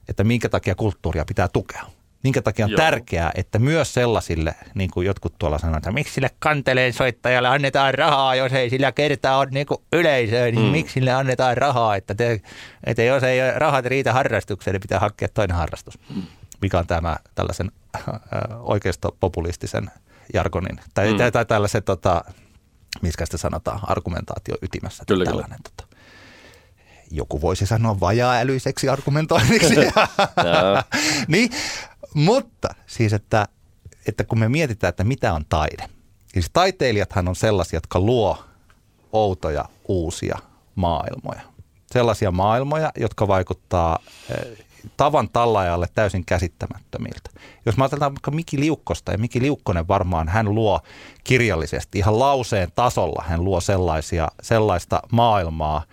että minkä takia kulttuuria pitää tukea. Minkä takia on Joo. tärkeää, että myös sellaisille, niin kuin jotkut tuolla sanoo, että miksi sille kanteleen soittajalle annetaan rahaa, jos ei sillä kertaa ole niin kuin yleisöä, niin mm. miksi sille annetaan rahaa, että, te, että jos ei rahat riitä harrastukseen, niin pitää hakea toinen harrastus. Mikä on tämä tällaisen äh, oikeistopopulistisen jargonin, tai, mm. tai, tai tällaisen, tota, miskä sitä sanotaan, argumentaatio ytimessä. Kyllä, kyllä. tällainen, tota, joku voisi sanoa vajaa-älyiseksi argumentoinniksi. <laughs> <laughs> niin, mutta siis, että, että kun me mietitään, että mitä on taide. Siis taiteilijathan on sellaisia, jotka luo outoja uusia maailmoja. Sellaisia maailmoja, jotka vaikuttaa eh, tavan tallaajalle täysin käsittämättömiltä. Jos mä ajatellaan vaikka Miki Liukkosta, ja Miki Liukkonen varmaan, hän luo kirjallisesti ihan lauseen tasolla, hän luo sellaisia, sellaista maailmaa,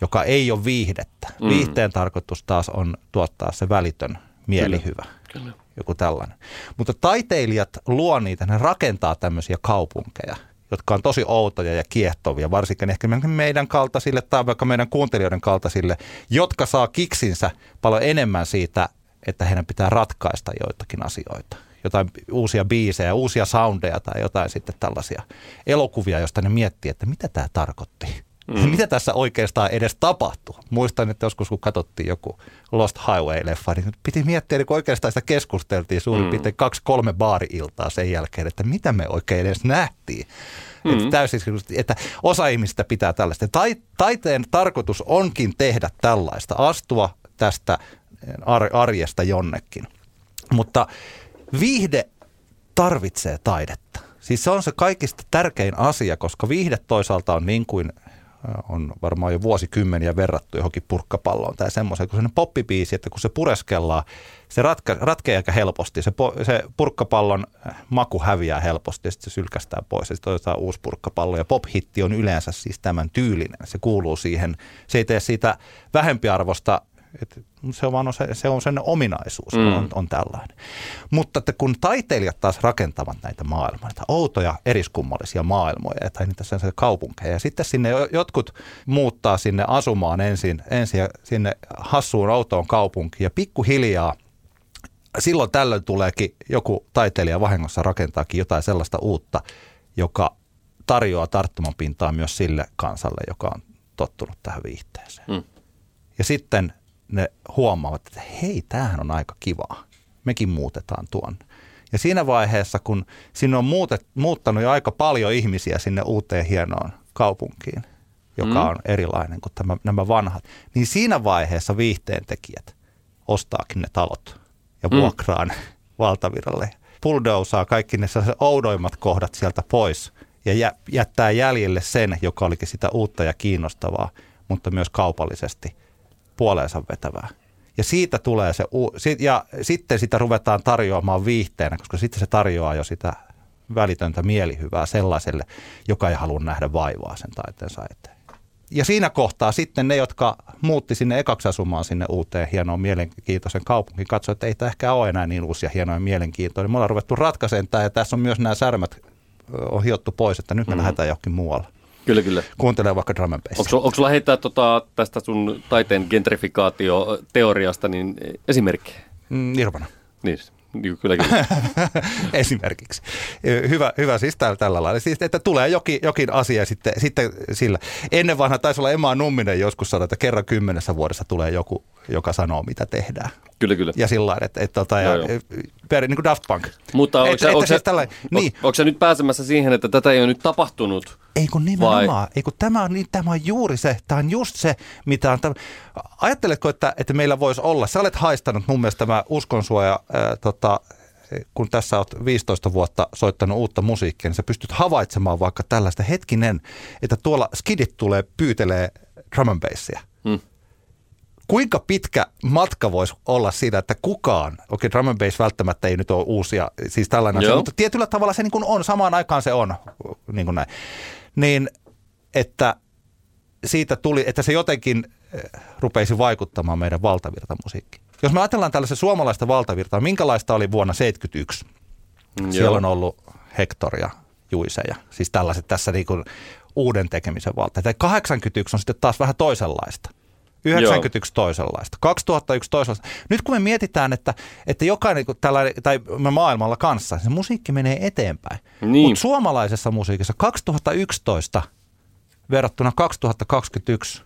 joka ei ole viihdettä. Mm. Viihteen tarkoitus taas on tuottaa se välitön mielihyvä. Kyllä. Joku tällainen. Mutta taiteilijat luo niitä, ne rakentaa tämmöisiä kaupunkeja, jotka on tosi outoja ja kiehtovia, varsinkin ehkä meidän kaltaisille tai vaikka meidän kuuntelijoiden kaltaisille, jotka saa kiksinsä paljon enemmän siitä, että heidän pitää ratkaista joitakin asioita. Jotain uusia biisejä, uusia soundeja tai jotain sitten tällaisia elokuvia, joista ne miettii, että mitä tämä tarkoitti. Mm. Mitä tässä oikeastaan edes tapahtui? Muistan, että joskus kun katsottiin joku Lost Highway-leffa, niin piti miettiä, kun oikeastaan sitä keskusteltiin suurin Mm. piirtein kaksi-kolme baari-iltaa sen jälkeen, että mitä me oikein edes nähtiin. Mm. Että, täysin, että osa ihmistä pitää tällaista. Tai, taiteen tarkoitus onkin tehdä tällaista, astua tästä ar- arjesta jonnekin. Mutta viihde tarvitsee taidetta. Siis se on se kaikista tärkein asia, koska viihde toisaalta on niin kuin on varmaan jo vuosikymmeniä verrattu johonkin purkkapalloon tai semmoiseen, kun sellainen poppibiisi, että kun se pureskellaan, se ratka, ratkeaa aika helposti. Se, po, se purkkapallon maku häviää helposti ja sitten se sylkästään pois ja sitten otetaan uusi purkkapallo. Ja pop-hitti on yleensä siis tämän tyylinen. Se kuuluu siihen, se ei tee siitä vähempiarvosta et se on vaan se, se on sen ominaisuus, mm. on, on tällainen. Mutta että kun taiteilijat taas rakentavat näitä maailmoja, näitä outoja eriskummallisia maailmoja tai niitä sellaisia kaupunkeja, ja sitten sinne jotkut muuttaa sinne asumaan ensin, ensin ja sinne hassuun outoon kaupunkiin, ja pikkuhiljaa silloin tällöin tuleekin joku taiteilija vahingossa rakentaakin jotain sellaista uutta, joka tarjoaa tarttumapintaa myös sille kansalle, joka on tottunut tähän viihteeseen. Mm. Ja sitten ne huomaavat, että hei, tämähän on aika kivaa. Mekin muutetaan tuon. Ja siinä vaiheessa, kun sinne on muutet, muuttanut jo aika paljon ihmisiä sinne uuteen hienoon kaupunkiin, joka mm. on erilainen kuin tämä, nämä vanhat, niin siinä vaiheessa viihteentekijät ostaakin ne talot ja vuokraa mm. <laughs> valtavirralle. Bulldozaa kaikki ne oudoimmat kohdat sieltä pois ja jättää jäljelle sen, joka olikin sitä uutta ja kiinnostavaa, mutta myös kaupallisesti – puoleensa vetävää. Ja siitä tulee se, ja sitten sitä ruvetaan tarjoamaan viihteenä, koska sitten se tarjoaa jo sitä välitöntä mielihyvää sellaiselle, joka ei halua nähdä vaivaa sen taiteensa eteen. Ja siinä kohtaa sitten ne, jotka muutti sinne ekaksi asumaan sinne uuteen hienoon mielenkiintoisen kaupunkiin, katsoivat, että ei tämä ehkä ole enää niin uusia hienoja mielenkiintoisia. Niin me ollaan ruvettu ratkaisemaan tämä ja tässä on myös nämä särmät on hiottu pois, että nyt me mm-hmm. lähdetään johonkin muualle. Kyllä, kyllä. Kuuntelee vaikka drum and Onko, onko sulla heittää tota, tästä sun taiteen gentrifikaatio-teoriasta niin esimerkki? Mm, Nirvana. Niin, kyllä, kyllä. <laughs> Esimerkiksi. Hyvä, hyvä siis tällä, tällä lailla. Siis, että tulee jokin, jokin asia sitten, sitten sillä. Ennen vanha taisi olla Emma Numminen joskus sanoa, että kerran kymmenessä vuodessa tulee joku, joka sanoo, mitä tehdään. Kyllä, kyllä. Ja sillä lailla, että, että, että Joo, ja, joo. per, niin kuin Daft Punk. Mutta onko, sä, siis niin. sä nyt pääsemässä siihen, että tätä ei ole nyt tapahtunut? Ei kun nimenomaan. Ei kun tämä on, niin, tämä on juuri se, tämä on just se, mitä on. Tämä. Ajatteletko, että, että meillä voisi olla, sä olet haistanut mun mielestä tämä uskonsuoja, ää, tota, kun tässä olet 15 vuotta soittanut uutta musiikkia, niin sä pystyt havaitsemaan vaikka tällaista hetkinen, että tuolla skidit tulee pyytelee drum and bassia. Hmm. Kuinka pitkä matka voisi olla siitä, että kukaan, okei okay, drum and bass välttämättä ei nyt ole uusia, siis tällainen asia, mutta tietyllä tavalla se niin kuin on, samaan aikaan se on, niin kuin näin. Niin, että siitä tuli, että se jotenkin eh, rupeisi vaikuttamaan meidän valtavirtamusiikkiin. Jos me ajatellaan tällaista suomalaista valtavirtaa, minkälaista oli vuonna 71? Mm, Siellä joo. on ollut Hectoria, Juiseja, siis tällaiset tässä niin kuin uuden tekemisen valta. Ja 81 on sitten taas vähän toisenlaista. 91 toisenlaista, 2001 toisenlaista. Nyt kun me mietitään, että, että jokainen tällainen, tai me maailmalla kanssa, se musiikki menee eteenpäin. Niin. Mutta suomalaisessa musiikissa 2011 verrattuna 2021,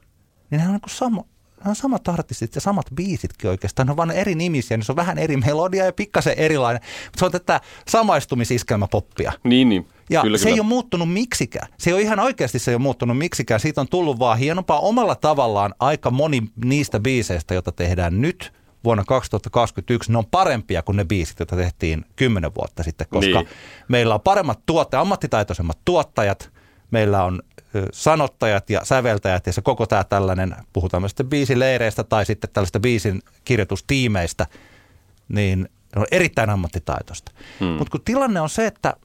niin ne on niin kuin sama, ne on samat artistit ja samat biisitkin oikeastaan. Ne on vain eri nimisiä, niin se on vähän eri melodia ja pikkasen erilainen. Mutta se on tätä samaistumisiskelmäpoppia. Niin, niin. Ja kyllä, se kyllä. ei ole muuttunut miksikään. Se ei ole ihan oikeasti se ei ole muuttunut miksikään. Siitä on tullut vaan hienompaa omalla tavallaan aika moni niistä biiseistä, joita tehdään nyt vuonna 2021, ne on parempia kuin ne biisit, joita tehtiin kymmenen vuotta sitten, koska Niin. meillä on paremmat tuottajat, ammattitaitoisemmat tuottajat, meillä on sanottajat ja säveltäjät ja se koko tämä tällainen, puhutaan myös sitten biisileireistä tai sitten tällaista biisin kirjoitustiimeistä, niin on erittäin ammattitaitoista. Hmm. Mutta kun tilanne on se, että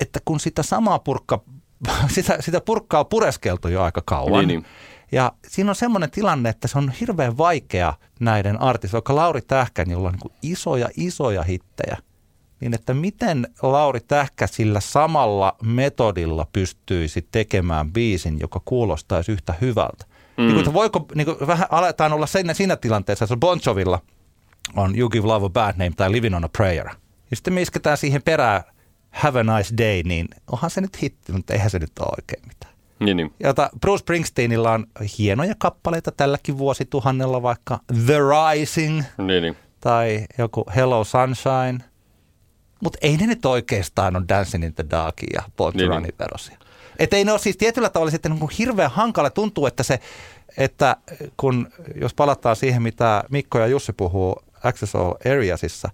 että kun sitä samaa purkka, <laughs> sitä, sitä purkkaa on pureskeltu jo aika kauan. Niin, niin. Ja siinä on semmoinen tilanne, että se on hirveän vaikea näiden artistien, vaikka Lauri Tähkän, jolla on niin isoja, isoja hittejä, niin että miten Lauri Tähkä sillä samalla metodilla pystyisi tekemään biisin, joka kuulostaisi yhtä hyvältä. Mm. Niin kuin, että voiko, niin kuin, vähän aletaan olla siinä, siinä tilanteessa, että Bon Jovilla on You Give Love a Bad Name tai Living on a Prayer. Ja sitten me isketään siihen perään Have a Nice Day, niin onhan se nyt hitti, mutta eihän se nyt ole oikein mitään. Niin, niin. Jota Bruce Springsteenilla on hienoja kappaleita tälläkin vuosituhannella, vaikka The Rising Niin, niin. tai joku Hello Sunshine. Mutta ei ne nyt oikeastaan ole Dancing in the Darkin ja to Niin, Runin niin. verosia. Että ei ne ole siis tietyllä tavalla sitten niin kuin hirveän hankala. Tuntuu, että se, että kun jos palataan siihen, mitä Mikko ja Jussi puhuu Access All Areasissa,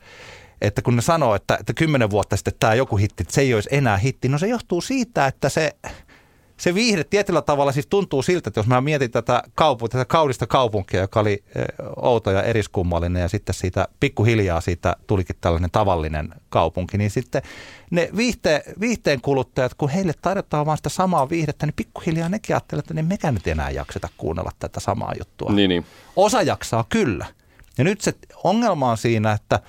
että kun ne sanoo, että, että kymmenen vuotta sitten tämä joku hitti, että se ei olisi enää hitti, no se johtuu siitä, että se, se viihde tietyllä tavalla siis tuntuu siltä, että jos mä mietin tätä, kaupu, tätä kaunista kaupunkia, joka oli eh, outo ja eriskummallinen ja sitten siitä pikkuhiljaa siitä tulikin tällainen tavallinen kaupunki, niin sitten ne viihte, viihteen kuluttajat, kun heille tarjotaan vaan sitä samaa viihdettä, niin pikkuhiljaa nekin ajattelevat, että ne mekään nyt enää jakseta kuunnella tätä samaa juttua. Niin, niin. Osa jaksaa kyllä. Ja nyt se ongelma on siinä, että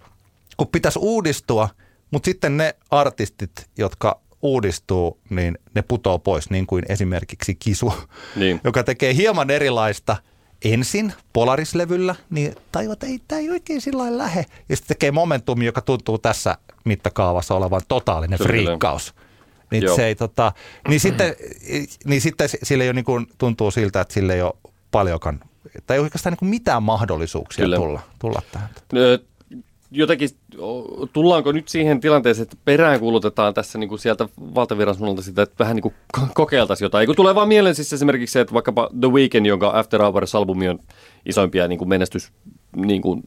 kun pitäisi uudistua, mutta sitten ne artistit, jotka uudistuu, niin ne putoo pois, niin kuin esimerkiksi Kisu, Niin. <laughs> joka tekee hieman erilaista ensin Polarislevyllä, niin tajuaa, että ei, tämä ei oikein sillä lailla lähe. Ja sitten tekee Momentum, joka tuntuu tässä mittakaavassa olevan totaalinen kyllä. friikkaus. Niin, Joo. se ei, tota, niin, <clears throat> sitten, niin sitten sille jo niin kuin, tuntuu siltä, että sille ei ole paljonkaan, tai ei oikeastaan niin kuin mitään mahdollisuuksia Kyllä. tulla, tulla tähän. Jotenkin, tullaanko nyt siihen tilanteeseen, että peräänkuulutetaan tässä niin kuin sieltä valtavirran suunnalta sitä, että vähän niin kuin ko- kokeiltaisiin jotain. Kun tulee vaan mieleen siis esimerkiksi se, että vaikkapa The Weeknd, jonka After Hours-albumi on isoimpia niin kuin menestys, niin kuin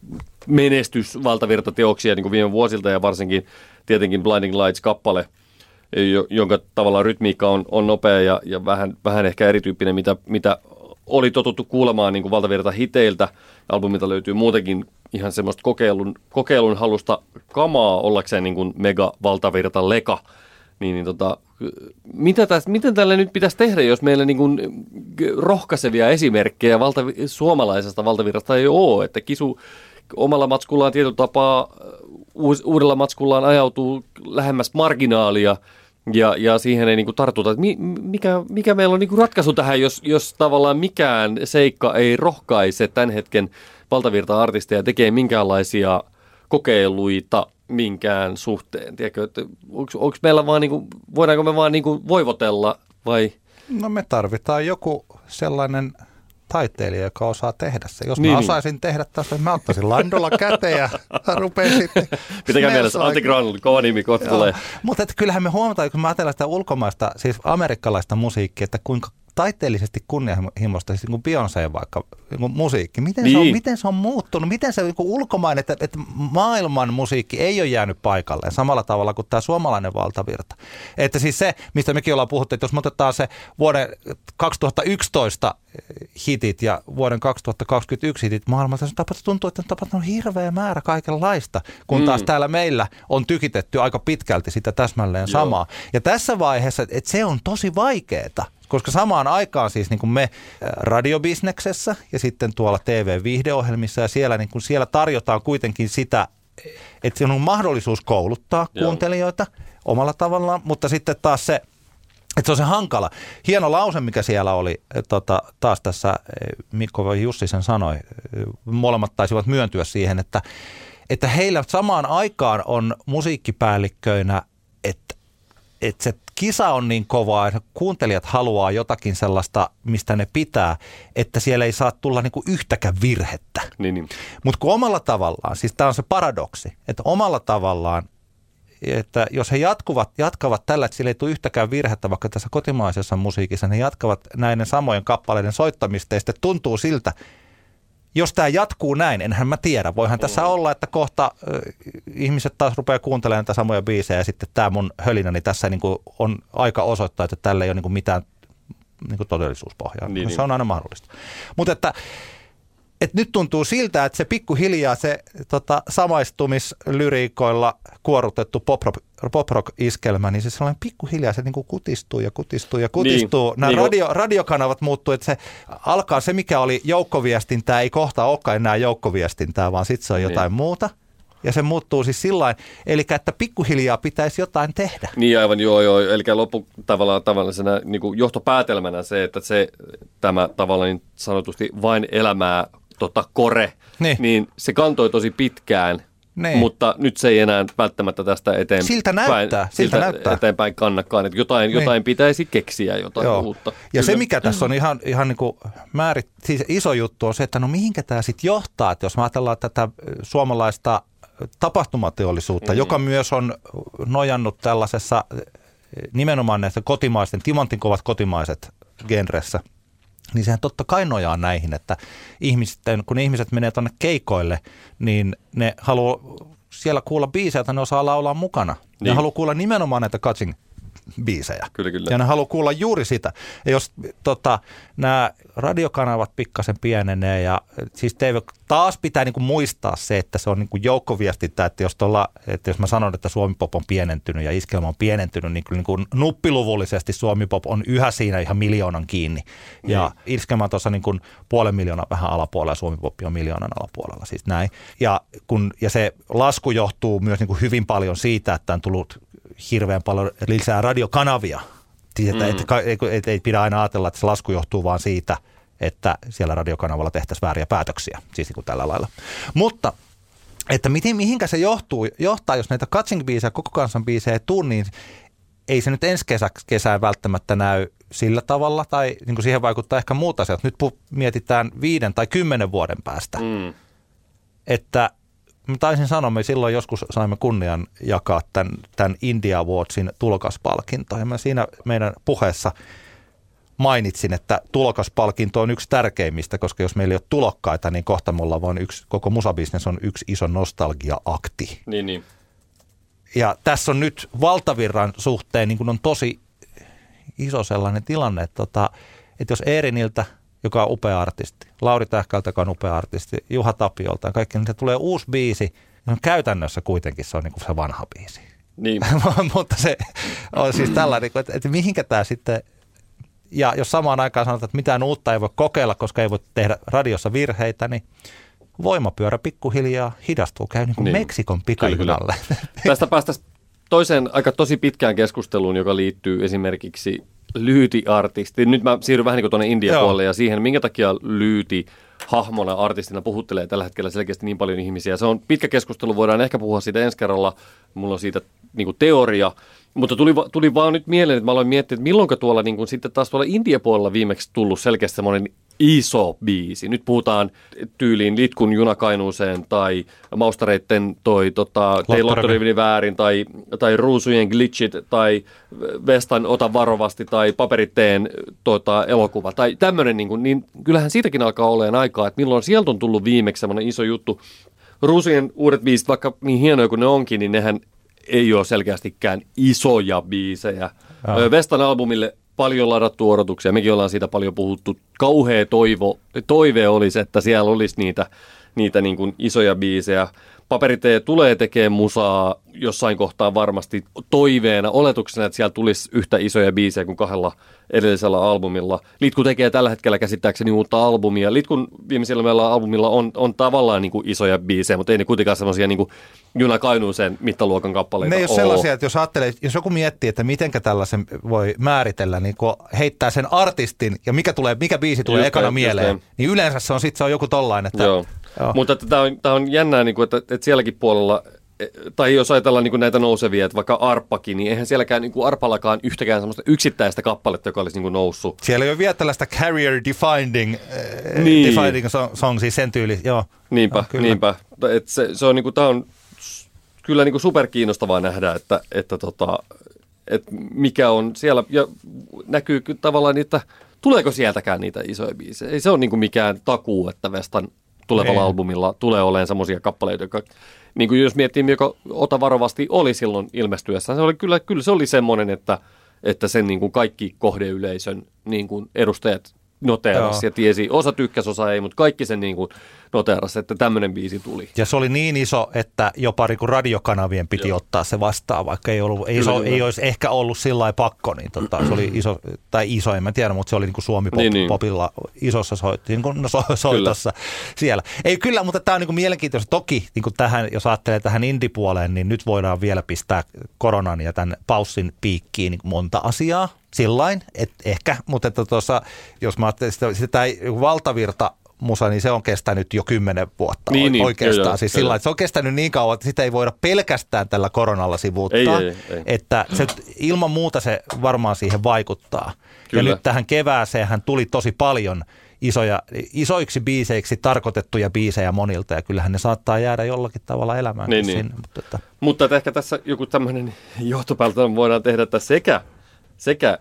menestys valtavirtateoksia niin kuin viime vuosilta ja varsinkin tietenkin Blinding Lights-kappale, jo- jonka tavallaan rytmiikka on, on nopea ja, ja vähän, vähän ehkä erityyppinen, mitä, mitä oli totuttu kuulemaan niin kuin valtavirta hiteiltä. Albumilta löytyy muutenkin ihan semmoista kokeilun, kokeilun halusta kamaa ollakseen niin kuin mega valtavirta leka. Niin, niin tota, mitä täs, miten tälle nyt pitäisi tehdä, jos meillä niin kuin rohkaisevia esimerkkejä valta, suomalaisesta valtavirrasta ei ole, että kisu omalla matskullaan tietyllä tapaa uus, uudella matskullaan ajautuu lähemmäs marginaalia ja, ja siihen ei niin kuin tartuta. Mi, mikä, mikä meillä on niin kuin ratkaisu tähän, jos, jos tavallaan mikään seikka ei rohkaise tämän hetken valtavirta-artisteja tekee minkäänlaisia kokeiluita minkään suhteen. Tiedätkö, että onko meillä vaan, niin kuin, voidaanko me vaan niin kuin voivotella vai... No me tarvitaan joku sellainen taiteilija, joka osaa tehdä se. Jos Niin, mä niin. osaisin tehdä tässä, mä ottaisin landolla käteen ja <laughs> rupean sitten... Pitäkää mielessä, Antti Granlund, kova nimi, kohta tulee. Mutta kyllähän me huomataan, kun me ajatellaan sitä ulkomaista, siis amerikkalaista musiikkia, että kuinka taiteellisesti kunnianhimoista, siis niin kuin Beyoncé vaikka niin kuin musiikki, miten, se on, Niin. miten se on muuttunut, miten se on niin kuin ulkomainen, että, että maailman musiikki ei ole jäänyt paikalleen samalla tavalla kuin tämä suomalainen valtavirta. Että siis se, mistä mekin ollaan puhuttu, että jos me otetaan se vuoden 2011 hitit ja vuoden 2021 hitit maailmalta, se on tapahtunut, tuntuu, että on tapahtunut hirveä määrä kaikenlaista, kun taas Mm. täällä meillä on tykitetty aika pitkälti sitä täsmälleen Joo. samaa. Ja tässä vaiheessa, että se on tosi vaikeeta, koska samaan aikaan siis niin kuin me radiobisneksessä ja sitten tuolla TV-viihdeohjelmissa ja siellä, niin kuin siellä tarjotaan kuitenkin sitä, että on mahdollisuus kouluttaa Joo. kuuntelijoita omalla tavallaan, mutta sitten taas se, että se on se hankala. Hieno lause, mikä siellä oli, tota, taas tässä Mikko vai Jussi sen sanoi, molemmat taisivat myöntyä siihen, että, että heillä samaan aikaan on musiikkipäällikköinä, että, että se kisa on niin kovaa, että kuuntelijat haluaa jotakin sellaista, mistä ne pitää, että siellä ei saa tulla niin kuin yhtäkään virhettä. Niin, niin. Mutta kun omalla tavallaan, siis tämä on se paradoksi, että omalla tavallaan, että jos he jatkuvat, jatkavat tällä, että sillä ei tule yhtäkään virhettä vaikka tässä kotimaisessa musiikissa, ne jatkavat näiden samojen kappaleiden soittamista ja sitten tuntuu siltä, jos tämä jatkuu näin, enhän mä tiedä. Voihan tässä olla, että kohta ö, ihmiset taas rupeaa kuuntelemaan näitä samoja biisejä ja sitten tämä mun hölinäni tässä niin kuin on aika osoittaa, että tällä ei ole niin kuin mitään niin kuin todellisuuspohjaa. Niin, Niin, niin. se on aina mahdollista. Mutta että et nyt tuntuu siltä, että se pikkuhiljaa se tota, samaistumislyriikoilla kuorutettu pop-rock, pop-rock-iskelmä, niin se sellainen pikkuhiljaa se niin kuin kutistuu ja kutistuu ja kutistuu. Niin, Nämä niin radio, radiokanavat muuttuu, että se alkaa se, mikä oli joukkoviestintää, ei kohta olekaan enää joukkoviestintää, vaan sitten se on Niin. jotain muuta. Ja se muuttuu siis sillä eli että pikkuhiljaa pitäisi jotain tehdä. Niin aivan, joo, joo. Eli loppu tavallaan tavallisena niin johtopäätelmänä se, että se tämä tavallaan niin sanotusti vain elämää tota, kore, Niin. niin se kantoi tosi pitkään, Niin. mutta nyt se ei enää välttämättä tästä eteenpäin. Siltä näyttää, siltä näyttää. eteenpäin kannakaan. Että jotain, Niin. jotain pitäisi keksiä, jotain Joo. uutta. Ja se, Kyllä. mikä tässä on ihan, ihan niin kuin määrit, siis iso juttu on se, että no mihinkä tämä sitten johtaa, että jos me ajatellaan tätä ö, suomalaista ö, tapahtumateollisuutta, mm. joka myös on nojannut tällaisessa ö, nimenomaan näistä kotimaisten, timantin kovat kotimaiset genressä, niin sehän totta kai nojaa näihin, että ihmisten, kun ihmiset menee tuonne keikoille, niin ne haluaa siellä kuulla biisejä, että ne osaa laulaa mukana. Ne Niin. haluaa kuulla nimenomaan näitä catching biisejä. Kyllä, kyllä. Ja ne haluaa kuulla juuri sitä. Ja jos tota, nämä radiokanavat pikkasen pienenee ja siis TV, taas pitää niinku muistaa se, että se on niinku joukkoviestintä, että jos, tolla, että jos mä sanon, että Suomi-pop on pienentynyt ja iskelma on pienentynyt, niin kyllä niinku nuppiluvullisesti Suomi-pop on yhä siinä ihan miljoonan kiinni. Ja iskelma on tuossa niinku puolen miljoonan vähän alapuolella ja Suomi-pop on miljoonan alapuolella, siis näin. Ja, kun, ja se lasku johtuu myös niinku hyvin paljon siitä, että on tullut hirveän paljon lisää radiokanavia. Siis, että, mm. että, ka- ei, ei, pidä aina ajatella, että se lasku johtuu vaan siitä, että siellä radiokanavalla tehtäisiin vääriä päätöksiä, siis niin kuin tällä lailla. Mutta että miten, mihinkä se johtuu, johtaa, jos näitä catching-biisejä, koko kansan biisejä ei tule, niin ei se nyt ensi kesä, kesään välttämättä näy sillä tavalla, tai niin kuin siihen vaikuttaa ehkä muut asiat. Nyt mietitään viiden tai kymmenen vuoden päästä, Mm. että mä taisin sanoa, me silloin joskus saimme kunnian jakaa tämän, tämän India Awardsin tulokaspalkinto. Ja mä siinä meidän puheessa mainitsin, että tulokaspalkinto on yksi tärkeimmistä, koska jos meillä ei ole tulokkaita, niin kohta ollaan vain yksi, koko musabisnes on yksi iso nostalgia-akti. Niin, niin. Ja tässä on nyt valtavirran suhteen niin kun on tosi iso sellainen tilanne, että, tota, että jos Eeriniltä, joka on upea artisti, Lauri Tähkältä, joka on upea artisti, Juha Tapiolta ja kaikki, niin se tulee uusi biisi, niin käytännössä kuitenkin se on niin kuin se vanha biisi. niin. <laughs> Mutta se on siis tällainen, että, että mihinkä tämä sitten, ja jos samaan aikaan sanotaan, että mitään uutta ei voi kokeilla, koska ei voi tehdä radiossa virheitä, niin voimapyörä pikkuhiljaa hidastuu, käy niin kuin Niin. Meksikon pikajunalle. Tästä päästäisiin toiseen aika tosi pitkään keskusteluun, joka liittyy esimerkiksi lyytiartisti. Nyt mä siirryn vähän niin kuin tuonne Indian Joo. puolelle ja siihen, minkä takia lyyti hahmona, artistina puhuttelee tällä hetkellä selkeästi niin paljon ihmisiä. Se on pitkä keskustelu, voidaan ehkä puhua siitä ensi kerralla. Mulla on siitä niin kuin teoria. Mutta tuli, tuli vaan nyt mieleen, että mä aloin miettiä, että milloin tuolla niin kuin sitten taas tuolla India puolella viimeksi tullut selkeästi semmoinen iso biisi. Nyt puhutaan tyyliin Litkun junakainuuseen tai Maustareitten toi tota, Tei Lottorivini väärin tai, tai Ruusujen glitchit tai Vestan Ota varovasti tai Paperitteen tota, elokuva tai tämmöinen, niin, niin kyllähän siitäkin alkaa olemaan aikaa, että milloin sieltä on tullut viimeksi semmoinen iso juttu. Ruusujen uudet biisit, vaikka niin hienoja kuin ne onkin, niin nehän ei ole selkeästikään isoja biisejä. Ja. Vestan albumille paljon ladattu odotuksia, mekin ollaan siitä paljon puhuttu. Kauhea toivo, toive olisi, että siellä olisi niitä, niitä niin kuin isoja biisejä. Paperitee tulee tekemään musaa jossain kohtaa varmasti toiveena, oletuksena, että siellä tulisi yhtä isoja biisejä kuin kahdella edellisellä albumilla. Litku tekee tällä hetkellä käsittääkseni uutta albumia. Litkun viimeisellä albumilla on, on tavallaan niin kuin isoja biisejä, mutta ei ne kuitenkaan semmoisia niin Juna Kainuuseen mittaluokan kappaleita Ne ei ole sellaisia, että jos ajattelee, jos joku miettii, että miten tällaisen voi määritellä, niin kun heittää sen artistin ja mikä, tulee, mikä biisi tulee just ekana just mieleen, just niin yleensä se on sitten se on joku tollainen. Että, joo. Joo. Mutta tämä on, tämä on jännää, niin kuin, että, että sielläkin puolella tai jos ajatellaan niin näitä nousevia, että vaikka Arppakin, niin eihän sielläkään niin kuin Arpallakaan yhtäkään sellaista yksittäistä kappaletta, joka olisi niin kuin noussut. Siellä ei ole vielä tällaista career defining, äh, niin. defining song, siis sen tyyli, joo. Niinpä, no, kyllä. niinpä. Et se, se on, niin kuin, tämä on kyllä niin kuin superkiinnostavaa nähdä, että, että, tota, että mikä on siellä, ja näkyy tavallaan, että tuleeko sieltäkään niitä isoja biisejä. Ei se ole niin kuin mikään takuu, että Vestan tulevalla Ei. albumilla tulee olemaan semmoisia kappaleita, jotka niin kuin jos miettii, mikä Ota varovasti oli silloin ilmestyessä, se oli kyllä, kyllä se oli semmoinen, että, että sen niin kuin kaikki kohdeyleisön niin kuin edustajat noteerasi ja tiesi. Osa tykkäsi, osa ei, mutta kaikki sen niin kuin että tämmöinen biisi tuli. Ja se oli niin iso, että jopa niin radiokanavien piti Joo. ottaa se vastaan, vaikka ei, ollut, ei, kyllä, ei olisi ehkä ollut sillä pakko. Niin tota, se oli iso, tai iso, en mä tiedä, mutta se oli niin kuin Suomi pop, niin, niin. popilla isossa soit, niin kuin, no, so, soitossa kyllä. siellä. Ei kyllä, mutta tämä on niin kuin mielenkiintoista. Toki niin kuin tähän, jos ajattelee tähän indipuoleen, niin nyt voidaan vielä pistää koronan ja tämän paussin piikkiin niin monta asiaa sillain, että ehkä, mutta että tuossa, jos mä ajattelen sitä, sitä valtavirta musa, niin se on kestänyt jo kymmenen vuotta niin, niin, oikeastaan. Niin, siis sillä että se on kestänyt niin kauan, että sitä ei voida pelkästään tällä koronalla sivuuttaa. Ei, ei, ei. Että se, ilman muuta se varmaan siihen vaikuttaa. Kyllä. Ja nyt tähän kevääseen hän tuli tosi paljon isoja, isoiksi biiseiksi tarkoitettuja biisejä monilta, ja kyllähän ne saattaa jäädä jollakin tavalla elämään niin, niin. sinne. Mutta, että. mutta että ehkä tässä joku tämmöinen johtopäätös voidaan tehdä, että sekä sekä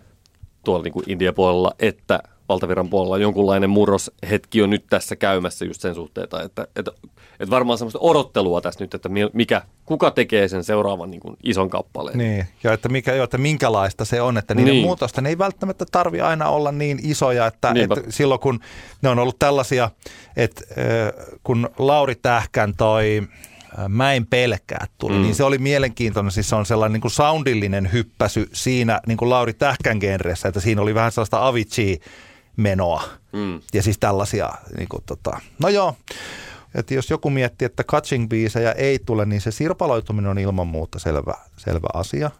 tuolla niin kuin India-puolella että valtaviran puolella jonkunlainen murroshetki on nyt tässä käymässä just sen suhteen, että, että, että, että varmaan semmoista odottelua tässä nyt, että mikä, kuka tekee sen seuraavan niin kuin ison kappaleen. Niin, ja että, mikä, jo, että minkälaista se on, että niiden niin. muutosten ei välttämättä tarvi aina olla niin isoja, että, että silloin kun ne on ollut tällaisia, että kun Lauri Tähkän toi Mä en pelkää tuli, mm. niin se oli mielenkiintoinen. Siis se on sellainen niin kuin soundillinen hyppäsy siinä niin kuin Lauri Tähkän genressä, että siinä oli vähän sellaista Avicii menoa mm. ja siis tällaisia, niin kuin, tota, no joo, että jos joku miettii, että catching biisejä ei tule, niin se sirpaloituminen on ilman muuta selvä, selvä asia.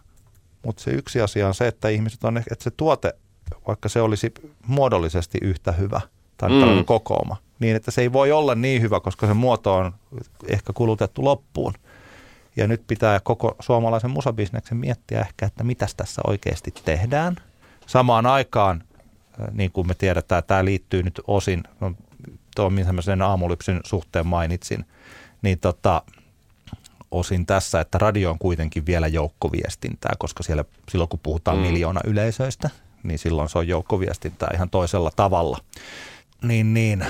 Mutta se yksi asia on se, että ihmiset on, että se tuote, vaikka se olisi muodollisesti yhtä hyvä, tai mm. kokooma, niin että se ei voi olla niin hyvä, koska se muoto on ehkä kulutettu loppuun. Ja nyt pitää koko suomalaisen musabisneksen miettiä ehkä, että mitä tässä oikeasti tehdään. Samaan aikaan, äh, niin kuin me tiedetään, tämä liittyy nyt osin, no, tuon tämmöisen aamulypsyn suhteen mainitsin, niin tota, osin tässä, että radio on kuitenkin vielä joukkoviestintää, koska siellä, silloin kun puhutaan mm. miljoona yleisöistä, niin silloin se on joukkoviestintää ihan toisella tavalla. Niin, niin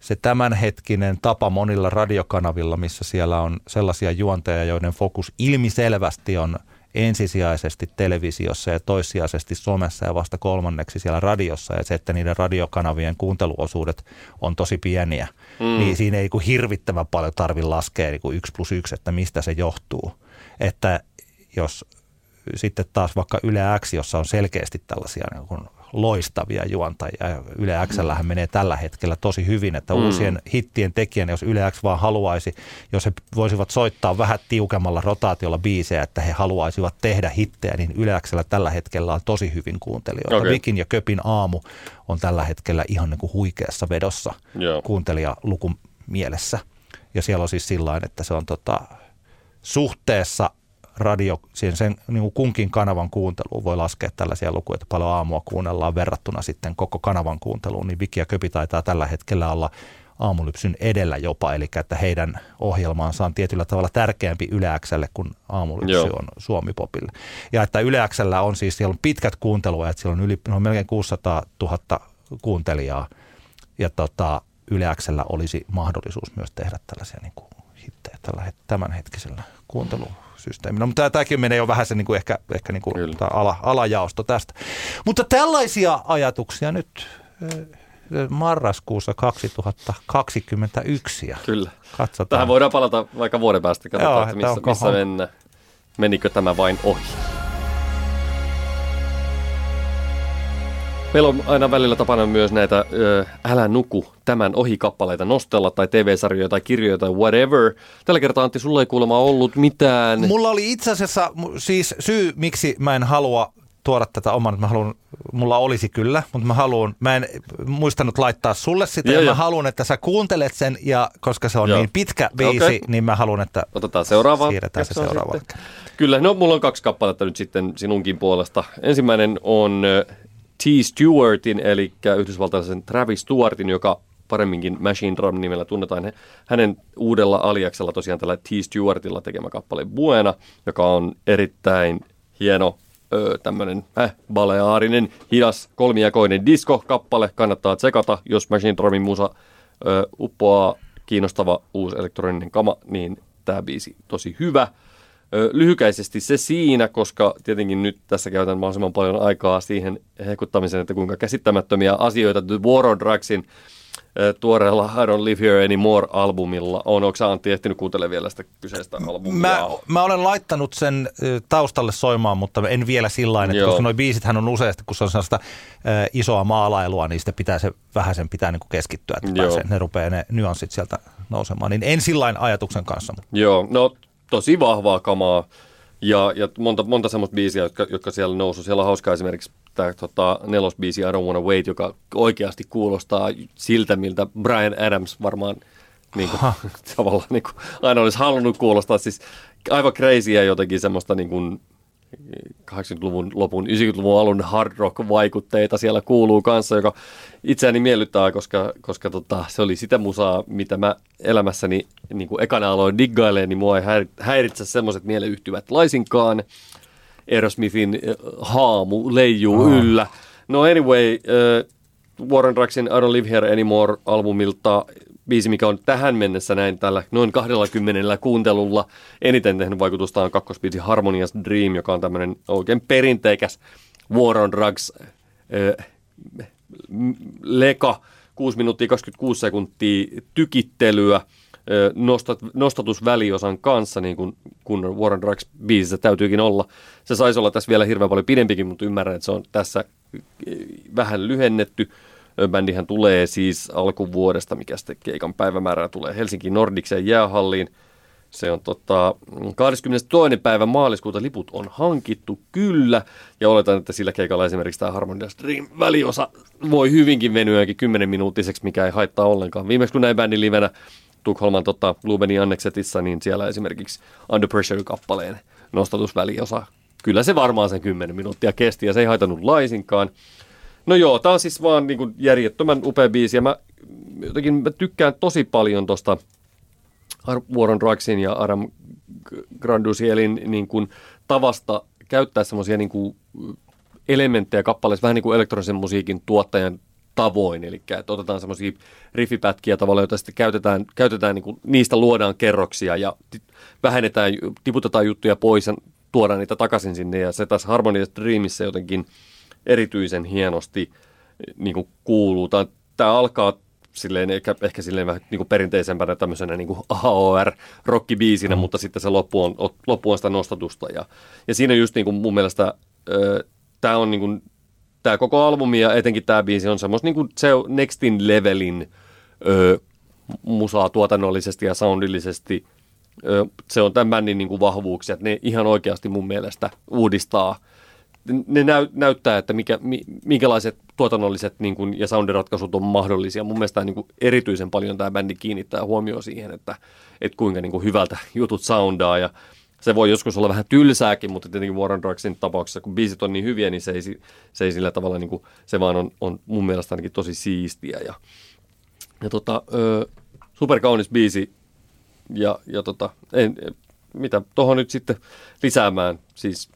se tämänhetkinen tapa monilla radiokanavilla, missä siellä on sellaisia juonteja, joiden fokus ilmiselvästi on ensisijaisesti televisiossa ja toissijaisesti somessa ja vasta kolmanneksi siellä radiossa ja se, että niiden radiokanavien kuunteluosuudet on tosi pieniä, mm. niin siinä ei kuin hirvittävän paljon tarvi laskea niin kuin plus yksi, että mistä se johtuu. Että jos sitten taas vaikka Yle X, jossa on selkeästi tällaisia niin kuin loistavia juontajia. Yle X menee tällä hetkellä tosi hyvin, että mm. uusien hittien tekijän, jos Yle X vaan haluaisi, jos he voisivat soittaa vähän tiukemmalla rotaatiolla biisejä, että he haluaisivat tehdä hittejä, niin Yle Xllä tällä hetkellä on tosi hyvin kuuntelijoita. Okay. Vikin ja Köpin aamu on tällä hetkellä ihan niin kuin huikeassa vedossa yeah. kuuntelijalukun mielessä. Ja siellä on siis sillä että se on tota, suhteessa radio, siihen sen niin kuin kunkin kanavan kuunteluun voi laskea tällaisia lukuja, että paljon aamua kuunnellaan verrattuna sitten koko kanavan kuunteluun, niin Viki ja Köpi taitaa tällä hetkellä olla aamulypsyn edellä jopa, eli että heidän ohjelmaansa on tietyllä tavalla tärkeämpi Yleäkselle kuin aamulypsy Joo. on Suomi-popille. Ja että Yleäksellä on siis, siellä on pitkät kuunteluajat, siellä on, yli, no melkein 600 000 kuuntelijaa, ja tota, Yleäksellä olisi mahdollisuus myös tehdä tällaisia niin kuin hittejä tällä het- tämänhetkisellä kuuntelusysteemillä. Mutta tämäkin menee jo vähän se niin kuin ehkä, ehkä niin kuin Kyllä. tämä ala, alajaosto tästä. Mutta tällaisia ajatuksia nyt marraskuussa 2021 ja Kyllä. katsotaan. Tähän voidaan palata vaikka vuoden päästä, katsotaan, Joo, että missä, onko- missä mennään. Menikö tämä vain ohi? Meillä on aina välillä tapana myös näitä ö, Älä nuku tämän ohi-kappaleita nostella tai TV-sarjoja tai kirjoja tai whatever. Tällä kertaa Antti, sulla ei kuulemma ollut mitään. Mulla oli itse asiassa siis syy, miksi mä en halua tuoda tätä oman, mä haluan, mulla olisi kyllä, mutta mä haluan, mä en muistanut laittaa sulle sitä, Joo, ja joo. mä haluan, että sä kuuntelet sen, ja koska se on Joo. niin pitkä biisi, Okei. niin mä haluan, että Otetaan seuraavaan. siirretään se sitten. Kyllä, no mulla on kaksi kappaletta nyt sitten sinunkin puolesta. Ensimmäinen on T. Stewartin, eli yhdysvaltalaisen Travis Stewartin, joka paremminkin Machine Drum nimellä tunnetaan. Hänen uudella aliaksella tosiaan tällä T. Stewartilla tekemä kappale Buena, joka on erittäin hieno ö, tämmöinen äh, baleaarinen, hidas, kolmijakoinen disco-kappale. Kannattaa tsekata, jos Machine Drumin musa ö, uppoaa kiinnostava uusi elektroninen kama, niin tämä biisi tosi hyvä. Lyhykäisesti se siinä, koska tietenkin nyt tässä käytän mahdollisimman paljon aikaa siihen hekuttamiseen, että kuinka käsittämättömiä asioita The War on Drugsin tuoreella I Don't Live Here Anymore-albumilla on. Onko sä Antti ehtinyt kuuntelemaan vielä sitä kyseistä albumia? Mä, mä olen laittanut sen taustalle soimaan, mutta en vielä sillä että koska nuo biisithän on useasti, kun se on sellaista isoa maalailua, niin sitten pitää se vähän sen pitää niin kuin keskittyä, että pääsee, ne rupeaa ne nyanssit sieltä nousemaan. Niin en sillä ajatuksen kanssa. Joo, no tosi vahvaa kamaa ja, ja monta, monta semmoista biisiä, jotka, jotka siellä nousu. Siellä on hauskaa esimerkiksi tämä tota, nelosbiisi I Don't Wanna Wait, joka oikeasti kuulostaa siltä, miltä Brian Adams varmaan niin kuin, <laughs> tavallaan niin kuin, aina olisi halunnut kuulostaa. Siis aivan crazyä jotenkin semmoista niin kuin, 80-luvun lopun, 90-luvun alun hard rock-vaikutteita siellä kuuluu kanssa, joka itseäni miellyttää, koska, koska tota, se oli sitä musaa, mitä mä elämässäni niin kuin ekana aloin diggailemaan, niin mua ei häir- häiritse semmoiset mieleyhtyvät laisinkaan. Aerosmithin äh, haamu leijuu Aa. yllä. No anyway, äh, Warren Drugsin I Don't Live Here Anymore-albumilta biisi, mikä on tähän mennessä näin tällä noin 20 kuuntelulla eniten tehnyt vaikutusta on kakkosbiisi Harmonious Dream, joka on tämmöinen oikein perinteikäs War on Drugs äh, leka, 6 minuuttia 26 sekuntia tykittelyä nostat, nostatusväliosan kanssa, niin kuin kun Warren Drugs biisissä täytyykin olla. Se saisi olla tässä vielä hirveän paljon pidempikin, mutta ymmärrän, että se on tässä vähän lyhennetty. Bändihän tulee siis alkuvuodesta, mikä sitten keikan päivämäärää tulee Helsinki Nordicseen jäähalliin. Se on tota, 22. päivä maaliskuuta liput on hankittu kyllä, ja oletan, että sillä keikalla esimerkiksi tämä Harmonious Dream väliosa voi hyvinkin venyäkin 10 minuuttiseksi, mikä ei haittaa ollenkaan. Viimeksi kun näin bändin livenä Tukholman tota, Lubenin Annexetissa, niin siellä esimerkiksi Under Pressure-kappaleen nostatusväliosa, kyllä se varmaan sen 10 minuuttia kesti, ja se ei haitannut laisinkaan. No joo, tää on siis vaan niin kuin järjettömän upea biisi, ja mä jotenkin mä tykkään tosi paljon tosta Ar- Warren Drugsin ja Adam Grandusielin niin kuin, tavasta käyttää semmoisia niin elementtejä kappaleissa vähän niin kuin elektronisen musiikin tuottajan tavoin, eli että otetaan semmoisia riffipätkiä tavalla, joita sitten käytetään, käytetään niin kuin, niistä luodaan kerroksia ja vähennetään, tiputetaan juttuja pois ja tuodaan niitä takaisin sinne ja se taas Harmonious Dreamissa jotenkin erityisen hienosti niin kuin kuuluu. Tämä, tämä alkaa silleen, ehkä, ehkä silleen vähän niin kuin perinteisempänä tämmöisenä niin kuin AOR-rockibiisinä, mm. mutta sitten se loppu on, loppu on sitä nostatusta. Ja, ja siinä just niin kuin mun mielestä ö, tämä on niin kuin, tämä koko albumi ja etenkin tämä biisi on semmoista niin kuin se nextin levelin ö, musaa tuotannollisesti ja soundillisesti. Ö, se on tämän bändin niin kuin vahvuuksia, että ne ihan oikeasti mun mielestä uudistaa ne näy, näyttää, että mikä, mi, minkälaiset tuotannolliset niin kuin, ja soundiratkaisut on mahdollisia. Mun mielestä niin kuin, erityisen paljon tämä bändi kiinnittää huomioon siihen, että, että kuinka niin kuin, hyvältä jutut soundaa ja se voi joskus olla vähän tylsääkin, mutta tietenkin Warren Drugsin tapauksessa, kun biisit on niin hyviä, niin se ei, se ei sillä tavalla, niin kuin, se vaan on, on mun mielestä ainakin tosi siistiä. Ja, ja tota, ö, superkaunis biisi, ja, ja tota, en, mitä tuohon nyt sitten lisäämään, siis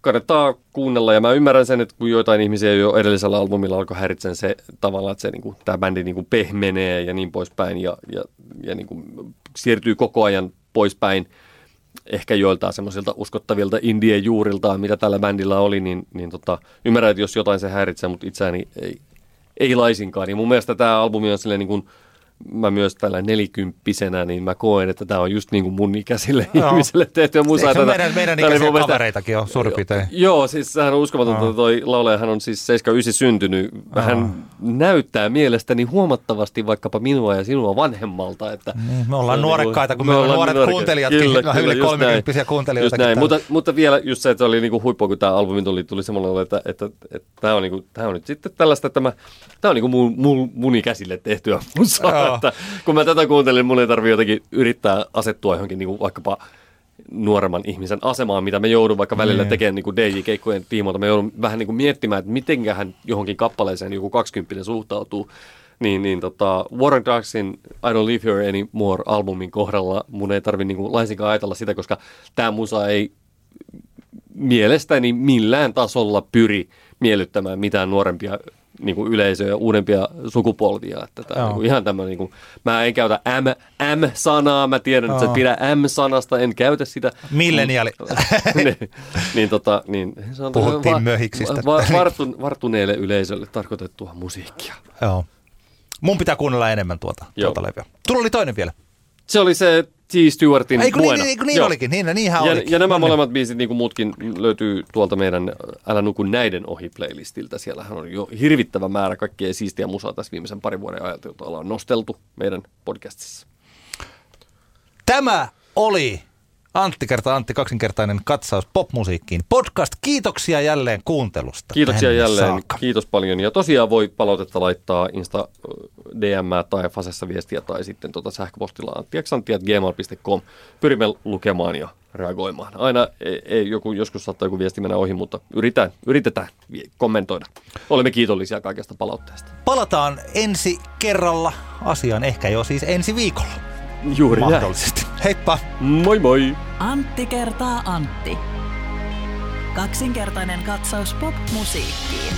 kannattaa kuunnella ja mä ymmärrän sen, että kun joitain ihmisiä jo edellisellä albumilla alkoi häiritsen se tavallaan, että se, niin kuin, tämä bändi niin kuin pehmenee ja niin poispäin ja, ja, ja niin kuin siirtyy koko ajan poispäin ehkä joiltain semmoisilta uskottavilta indien juuriltaan, mitä tällä bändillä oli, niin, niin tota, ymmärrän, että jos jotain se häiritsee, mutta itseäni ei, ei laisinkaan. Niin mun mielestä tämä albumi on silleen niin kuin, mä myös tällä nelikymppisenä, niin mä koen, että tämä on just niin kuin mun ikäisille no. ihmisille tehtyä musaa. Eikö meidän, meidän ikäisiä mielestä, kavereitakin on suurin piirtein? Joo, siis sehän on uskomatonta, no. toi laulaja, hän on siis 79 syntynyt. Hän no. näyttää mielestäni huomattavasti vaikkapa minua ja sinua vanhemmalta. Että niin, me ollaan nuorekkaita, kun me, me ollaan nuoret nuorikka. kuuntelijatkin, kyllä, <laughs> kyllä, yli kolmekymppisiä kuuntelijoita. mutta, mutta, vielä just se, että oli niinku huippu, kun tämä albumi tuli, tuli semmoinen, että, että, että, että tämä on, niinku, on nyt sitten tällaista, että tämä, tämä on niinku mun, mun, mun ikäisille tehtyä musaa että kun mä tätä kuuntelin, mun ei tarvitse jotenkin yrittää asettua johonkin niin kuin vaikkapa nuoremman ihmisen asemaan, mitä me joudun vaikka välillä mm. tekemään niin DJ-keikkojen tiimoilta. Me joudun vähän niin kuin miettimään, että mitenköhän johonkin kappaleeseen joku 20 suhtautuu. Niin, niin tota, Warren Darksin I Don't Live Here Anymore albumin kohdalla mun ei tarvi niin laisinkaan ajatella sitä, koska tämä musa ei mielestäni millään tasolla pyri miellyttämään mitään nuorempia niin kuin yleisöä ja uudempia sukupolvia. Että tämä niin ihan tämmöinen, niin kuin, mä en käytä M, M-sanaa, mä tiedän, että sä pidä M-sanasta, en käytä sitä. Milleniaali. <laughs> niin, niin, tota, niin, se on Puhuttiin va, möhiksistä. Va, va, vartun, vartuneelle yleisölle tarkoitettua musiikkia. Joo. Mun pitää kuunnella enemmän tuota, tuota levyä. Tulla oli toinen vielä. Se oli se T. Stewartin Ei, kun niin, niin, niin olikin, niin, niinhän ja, olikin. Ja nämä molemmat biisit, niin kuin muutkin, löytyy tuolta meidän Älä nuku näiden ohi playlistiltä. Siellähän on jo hirvittävä määrä kaikkea siistiä musaa tässä viimeisen parin vuoden ajalta, jota ollaan nosteltu meidän podcastissa. Tämä oli Antti kertaa Antti kaksinkertainen katsaus popmusiikkiin. Podcast, kiitoksia jälleen kuuntelusta. Kiitoksia jälleen, saakka. kiitos paljon. Ja tosiaan voi palautetta laittaa Insta DM tai Fasessa viestiä tai sitten tuota sähköpostilla anttiaksantti.gmail.com. Pyrimme lukemaan ja reagoimaan. Aina ei, ei joku, joskus saattaa joku viesti mennä ohi, mutta yritetään, yritetään kommentoida. Olemme kiitollisia kaikesta palautteesta. Palataan ensi kerralla asiaan, ehkä jo siis ensi viikolla. Juuri Mahdollisesti. Näin. Heippa! Moi moi! Antti kertaa Antti. Kaksinkertainen katsaus pop-musiikkiin.